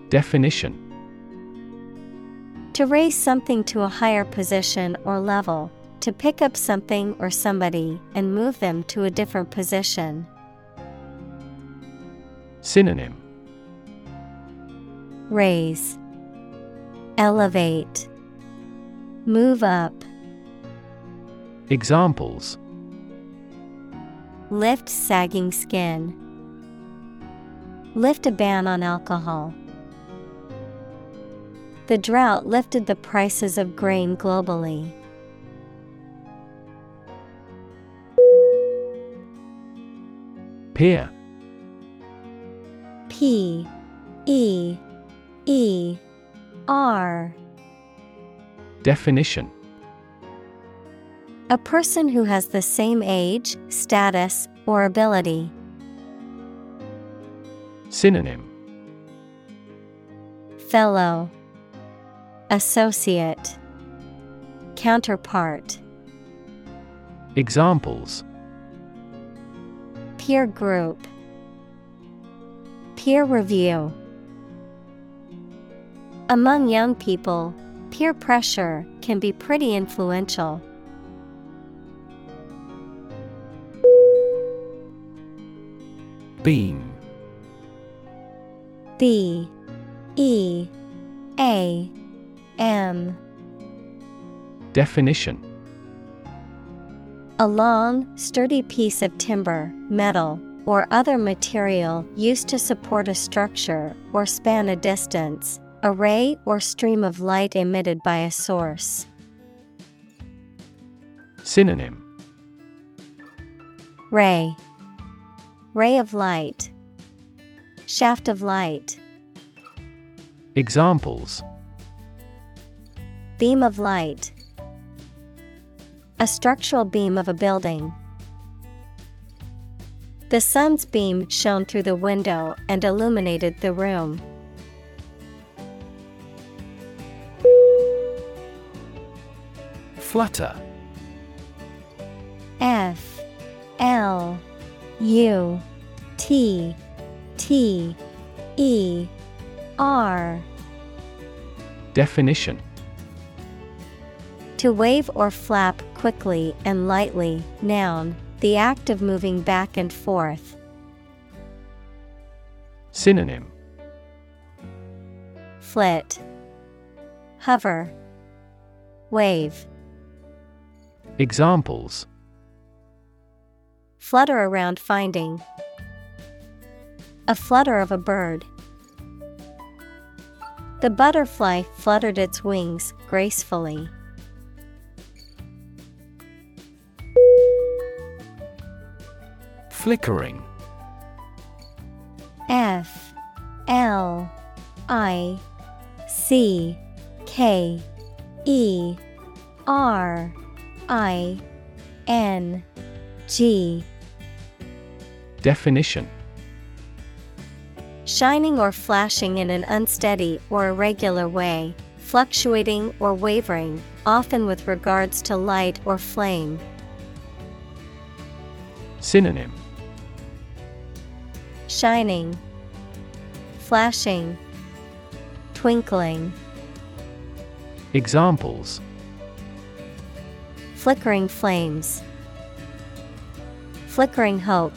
Definition. To raise something to a higher position or level, to pick up something or somebody and move them to a different position. Synonym. Raise, Elevate, Move up, Examples. Lift sagging skin, Lift a ban on alcohol. The drought lifted the prices of grain globally. Peer. P E E R. Definition A person who has the same age, status, or ability. Synonym. Fellow. Associate. Counterpart. Examples. Peer group. Peer review. Among young people, peer pressure can be pretty influential. Beam. B E A M. Definition. A long, sturdy piece of timber, metal, or other material used to support a structure or span a distance, a ray or stream of light emitted by a source. Synonym. Ray Ray of light. Shaft of light. Examples. Beam of light. A structural beam of a building. The sun's beam shone through the window and illuminated the room. Flutter. F L U T T E R. Definition. To wave or flap quickly and lightly, noun, the act of moving back and forth. Synonym. Flit, Hover, Wave. Examples Flutter around finding. A flutter of a bird. The butterfly fluttered its wings gracefully. Flickering F L I C K E R I N G Definition Shining or flashing in an unsteady or irregular way, fluctuating or wavering, often with regards to light or flame. Synonym Shining, Flashing, Twinkling. Examples Flickering flames, Flickering hope.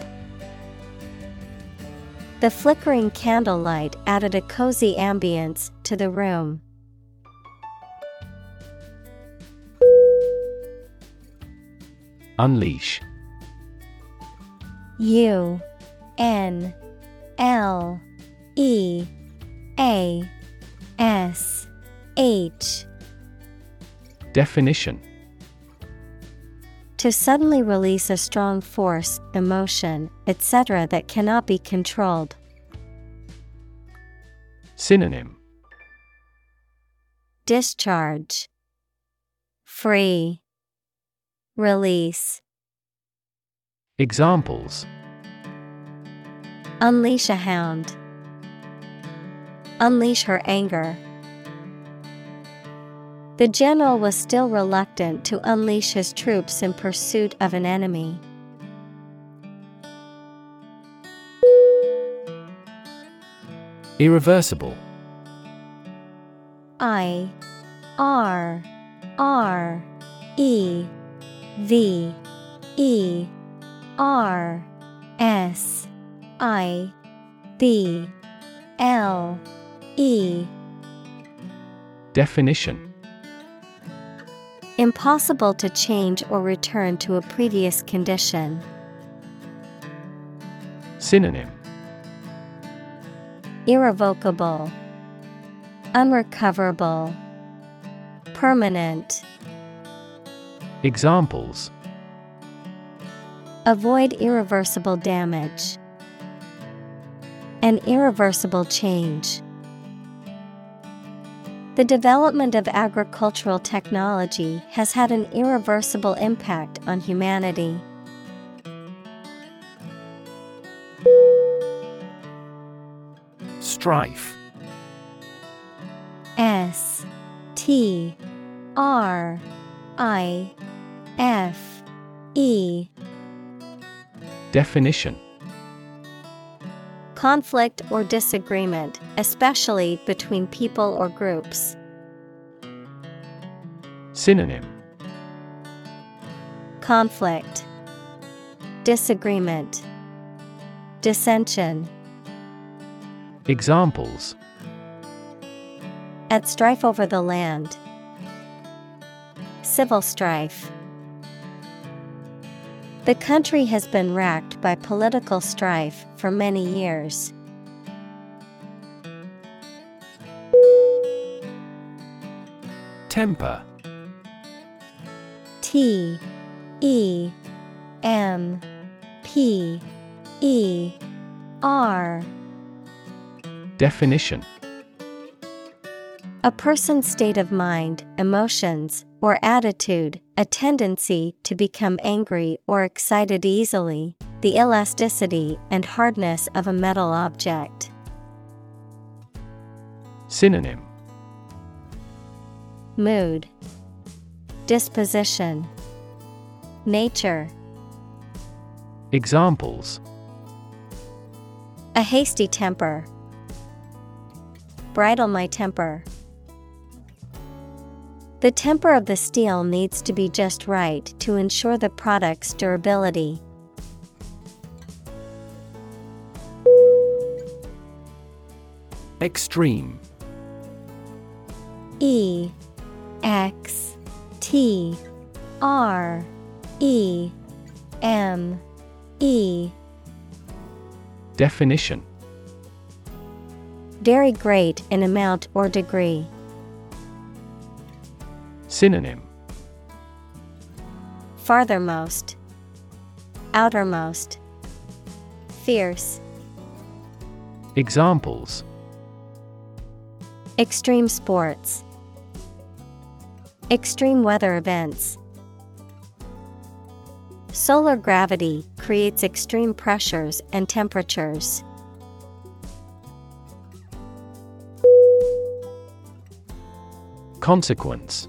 The flickering candlelight added a cozy ambience to the room. Unleash. U N L E A S H. Definition To suddenly release a strong force, emotion, etc. that cannot be controlled. Synonym Discharge Free Release Examples Unleash a hound. Unleash her anger. The general was still reluctant to unleash his troops in pursuit of an enemy. Irreversible. I R R E V E R S I B L E. Definition Impossible to change or return to a previous condition. Synonym Irrevocable, Unrecoverable, Permanent. Examples Avoid irreversible damage. An irreversible change. The development of agricultural technology has had an irreversible impact on humanity. Strife. S T R I F E. Definition Conflict or disagreement, especially between people or groups. Synonym Conflict, Disagreement, Dissension. Examples At strife over the land. Civil strife. The country has been racked by political strife for many years. Temper. T E M P E R. Definition. A person's state of mind, emotions, or attitude, a tendency to become angry or excited easily, the elasticity and hardness of a metal object. Synonym Mood, Disposition, Nature. Examples A hasty temper. Bridle my temper. The temper of the steel needs to be just right to ensure the product's durability. Extreme E X T R E M E Definition Very great in amount or degree. Synonym Farthermost, Outermost, Fierce. Examples Extreme sports, Extreme weather events. Solar gravity creates extreme pressures and temperatures. Consequence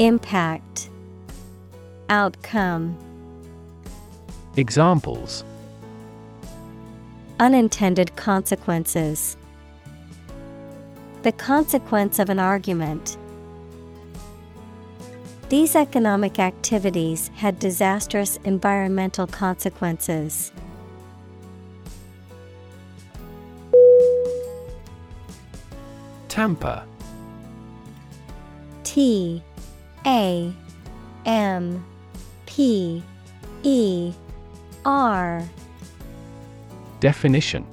Impact Outcome Examples Unintended consequences. The consequence of an argument. These economic activities had disastrous environmental consequences. Tamper T A M P E R Definition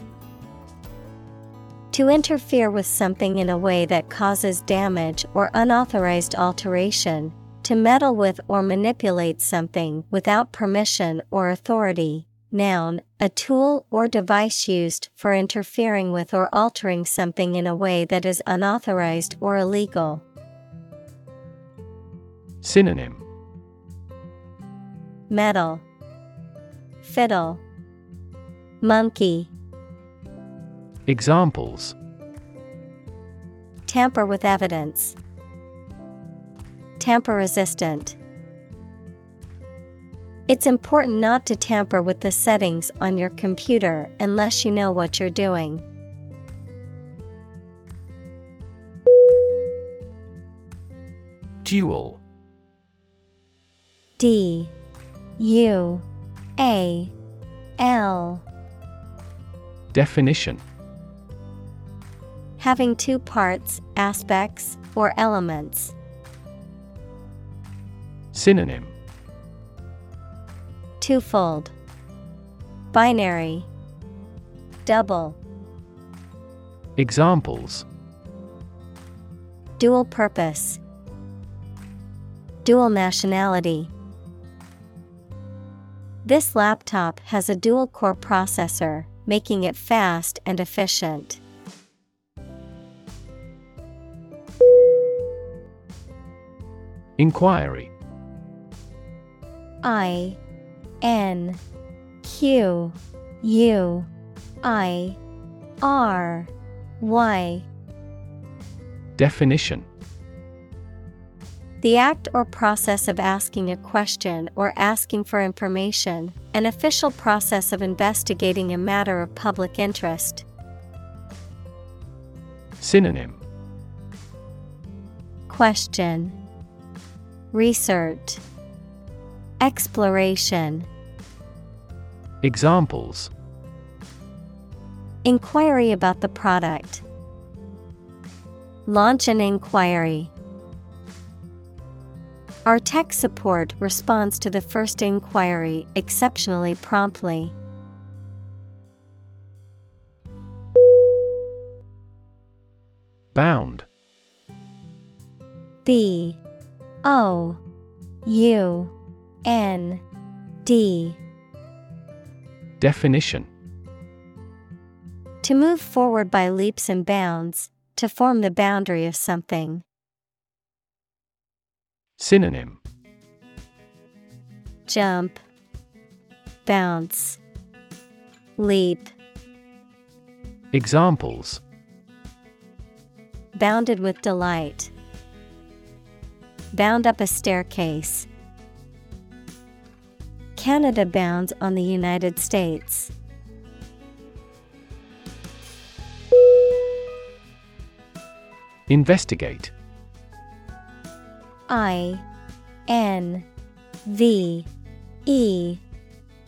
To interfere with something in a way that causes damage or unauthorized alteration, to meddle with or manipulate something without permission or authority. Noun, a tool or device used for interfering with or altering something in a way that is unauthorized or illegal. Synonym Meddle Fiddle, Monkey. Examples Tamper with evidence. Tamper resistant. It's important not to tamper with the settings on your computer unless you know what you're doing. Dual D U A L Definition Having two parts, aspects, or elements. Synonym Twofold. Binary. Double. Examples Dual purpose. Dual nationality. This laptop has a dual core processor, making it fast and efficient. Inquiry. I N Q U I R Y. Definition The act or process of asking a question or asking for information, an official process of investigating a matter of public interest. Synonym Question Research Exploration Examples Inquiry about the product. Launch an inquiry. Our tech support responds to the first inquiry exceptionally promptly. Bound. B. O. U. N. D. Definition. To move forward by leaps and bounds, to form the boundary of something. Synonym Jump, bounce, leap. Examples Bounded with delight. Bound up a staircase. Canada bounds on the United States. Investigate I N V E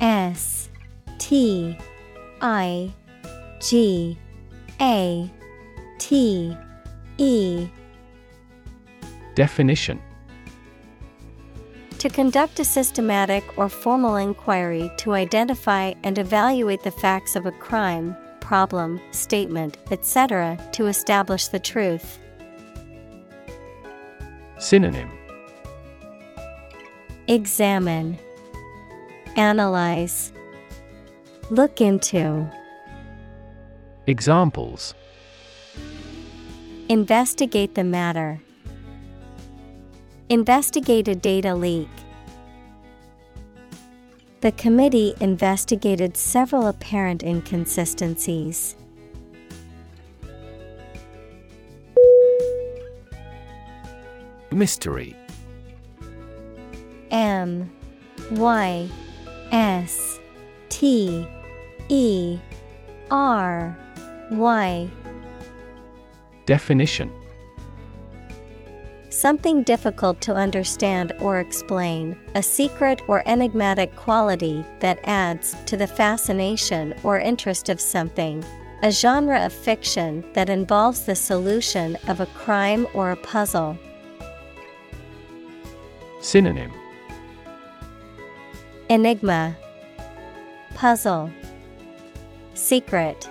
S T I G A T E Definition To conduct a systematic or formal inquiry to identify and evaluate the facts of a crime, problem, statement, etc., to establish the truth. Synonym Examine, Analyze, Look into. Examples Investigate the matter. Investigate a data leak. The committee investigated several apparent inconsistencies. Mystery M Y S T E R Y Definition Something difficult to understand or explain, a secret or enigmatic quality that adds to the fascination or interest of something. A genre of fiction that involves the solution of a crime or a puzzle. Synonym. Enigma, Puzzle, Secret,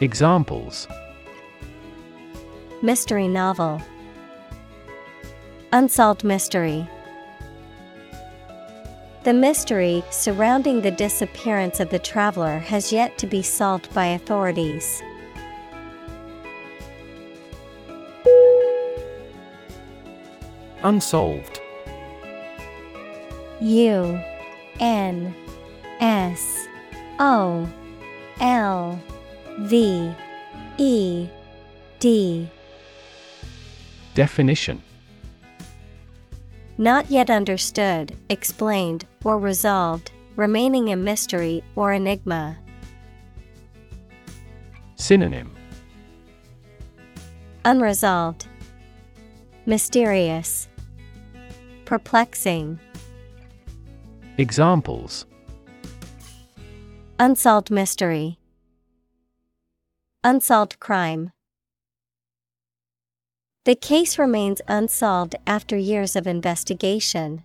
Examples. Mystery novel, Unsolved mystery. The mystery surrounding the disappearance of the traveler has yet to be solved by authorities. Unsolved. U N S O L V E D. Definition. Not yet understood, explained, or resolved, remaining a mystery or enigma. Synonym. Unresolved, Mysterious, Perplexing. Examples Unsolved mystery. Unsolved crime. The case remains unsolved after years of investigation.